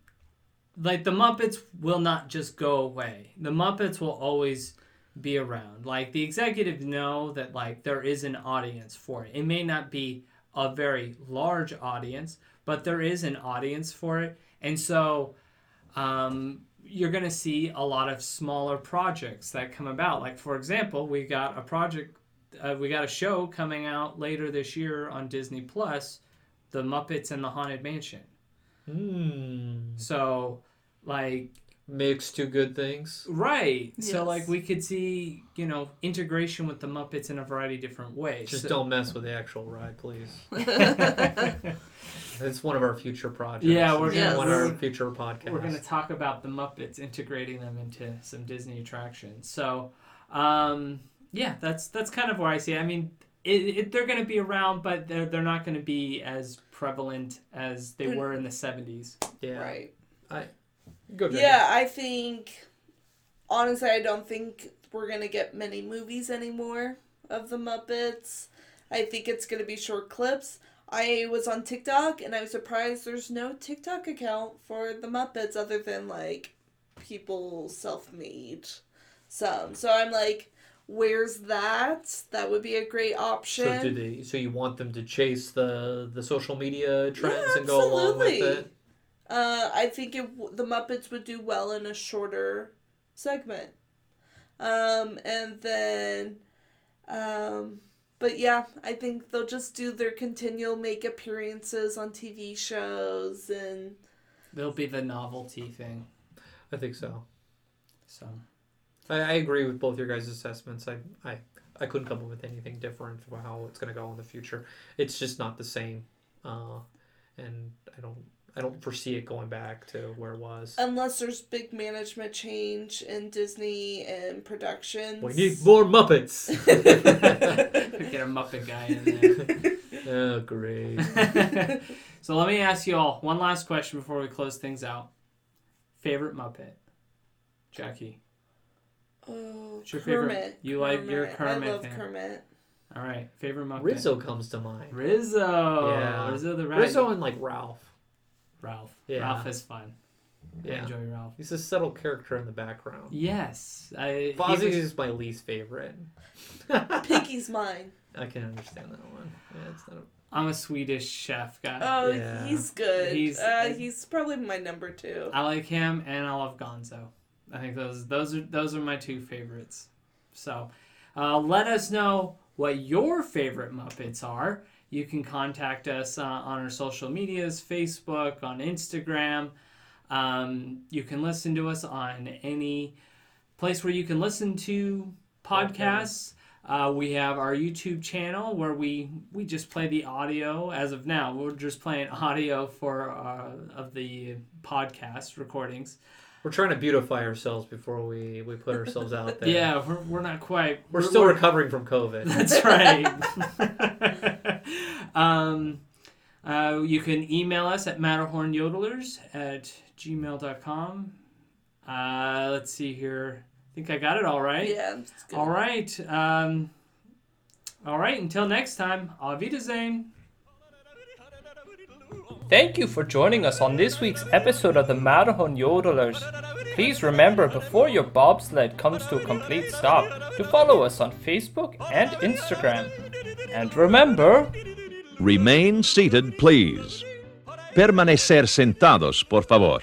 like the Muppets will not just go away. The Muppets will always be around. Like the executives know that like there is an audience for it. It may not be a very large audience, but there is an audience for it, and so um, you're going to see a lot of smaller projects that come about. Like for example, we got a project, uh, we got a show coming out later this year on Disney Plus, The Muppets and the Haunted Mansion. Hmm. So, like, Mix two good things. right. So, like, we could see, you know, integration with the Muppets in a variety of different ways. Just So- don't mess with the actual ride, please. It's one of our future projects. Yeah, we're gonna- one of our future podcasts. We're going to talk about the Muppets integrating them into some Disney attractions. So, um, yeah, that's that's kind of where I see it. I mean, it, it, they're going to be around, but they're, they're not going to be as prevalent as they were in the 70s. yeah. Right. Go. Yeah, I think honestly, I don't think we're gonna get many movies anymore of the Muppets. I think it's gonna be short clips. I was on TikTok and I was surprised there's no TikTok account for the Muppets other than like people self made some. So I'm like, where's that? That would be a great option. So do they? So you want them to chase the the social media trends Yeah, and go along with it? Uh, I think it, the Muppets would do well in a shorter segment. Um, and then, um, but yeah, I think they'll just do their continual make appearances on TV shows and They'll be the novelty thing. I think so. So, I, I agree with both your guys' assessments. I, I I couldn't come up with anything different for how it's going to go in the future. It's just not the same, uh, and I don't I don't foresee it going back to where it was. unless there's big management change in Disney and productions. we need more Muppets. get a Muppet guy in there. oh, great. so let me ask you all one last question before we close things out. Favorite Muppet, Jackie. Oh, What's your favorite- Kermit. you like your Kermit. I love fan. Kermit. All right, favorite Muppet. Rizzo comes to mind. Rizzo. Yeah. Rizzo the Rat. Rizzo and like Rowlf. Rowlf. Yeah. Rowlf is fun. I Yeah. enjoy Rowlf. He's a subtle character in the background. Yes, I. he Fozzie was- is my least favorite. Piggy's mine. I can understand that one. Yeah, it's not a I'm a Swedish chef guy. Oh, Yeah. he's good. He's- uh, he's probably my number two. I like him, and I love Gonzo. I think those those are those are my two favorites. So, uh, let us know what your favorite Muppets are. You can contact us uh, on our social medias, Facebook, on Instagram. Um, you can listen to us on any place where you can listen to podcasts. Uh, we have our YouTube channel where we we just play the audio as of now. We're just playing audio for uh, of the podcast recordings. We're trying to beautify ourselves before we, we put ourselves out there. Yeah, we're, we're not quite. We're still recovering from COVID. That's right. um, uh, you can email us at matterhornyodelers at gmail.com. Uh, let's see here. I think I got it all right. Yeah, it's good. All right. Um, all right. Until next time, Auf Wiedersehen. Thank you for joining us on this week's episode of the Matterhorn Yodelers. Please remember before your bobsled comes to a complete stop to follow us on Facebook and Instagram. And remember, Remain seated, please. Permanecer sentados, por favor.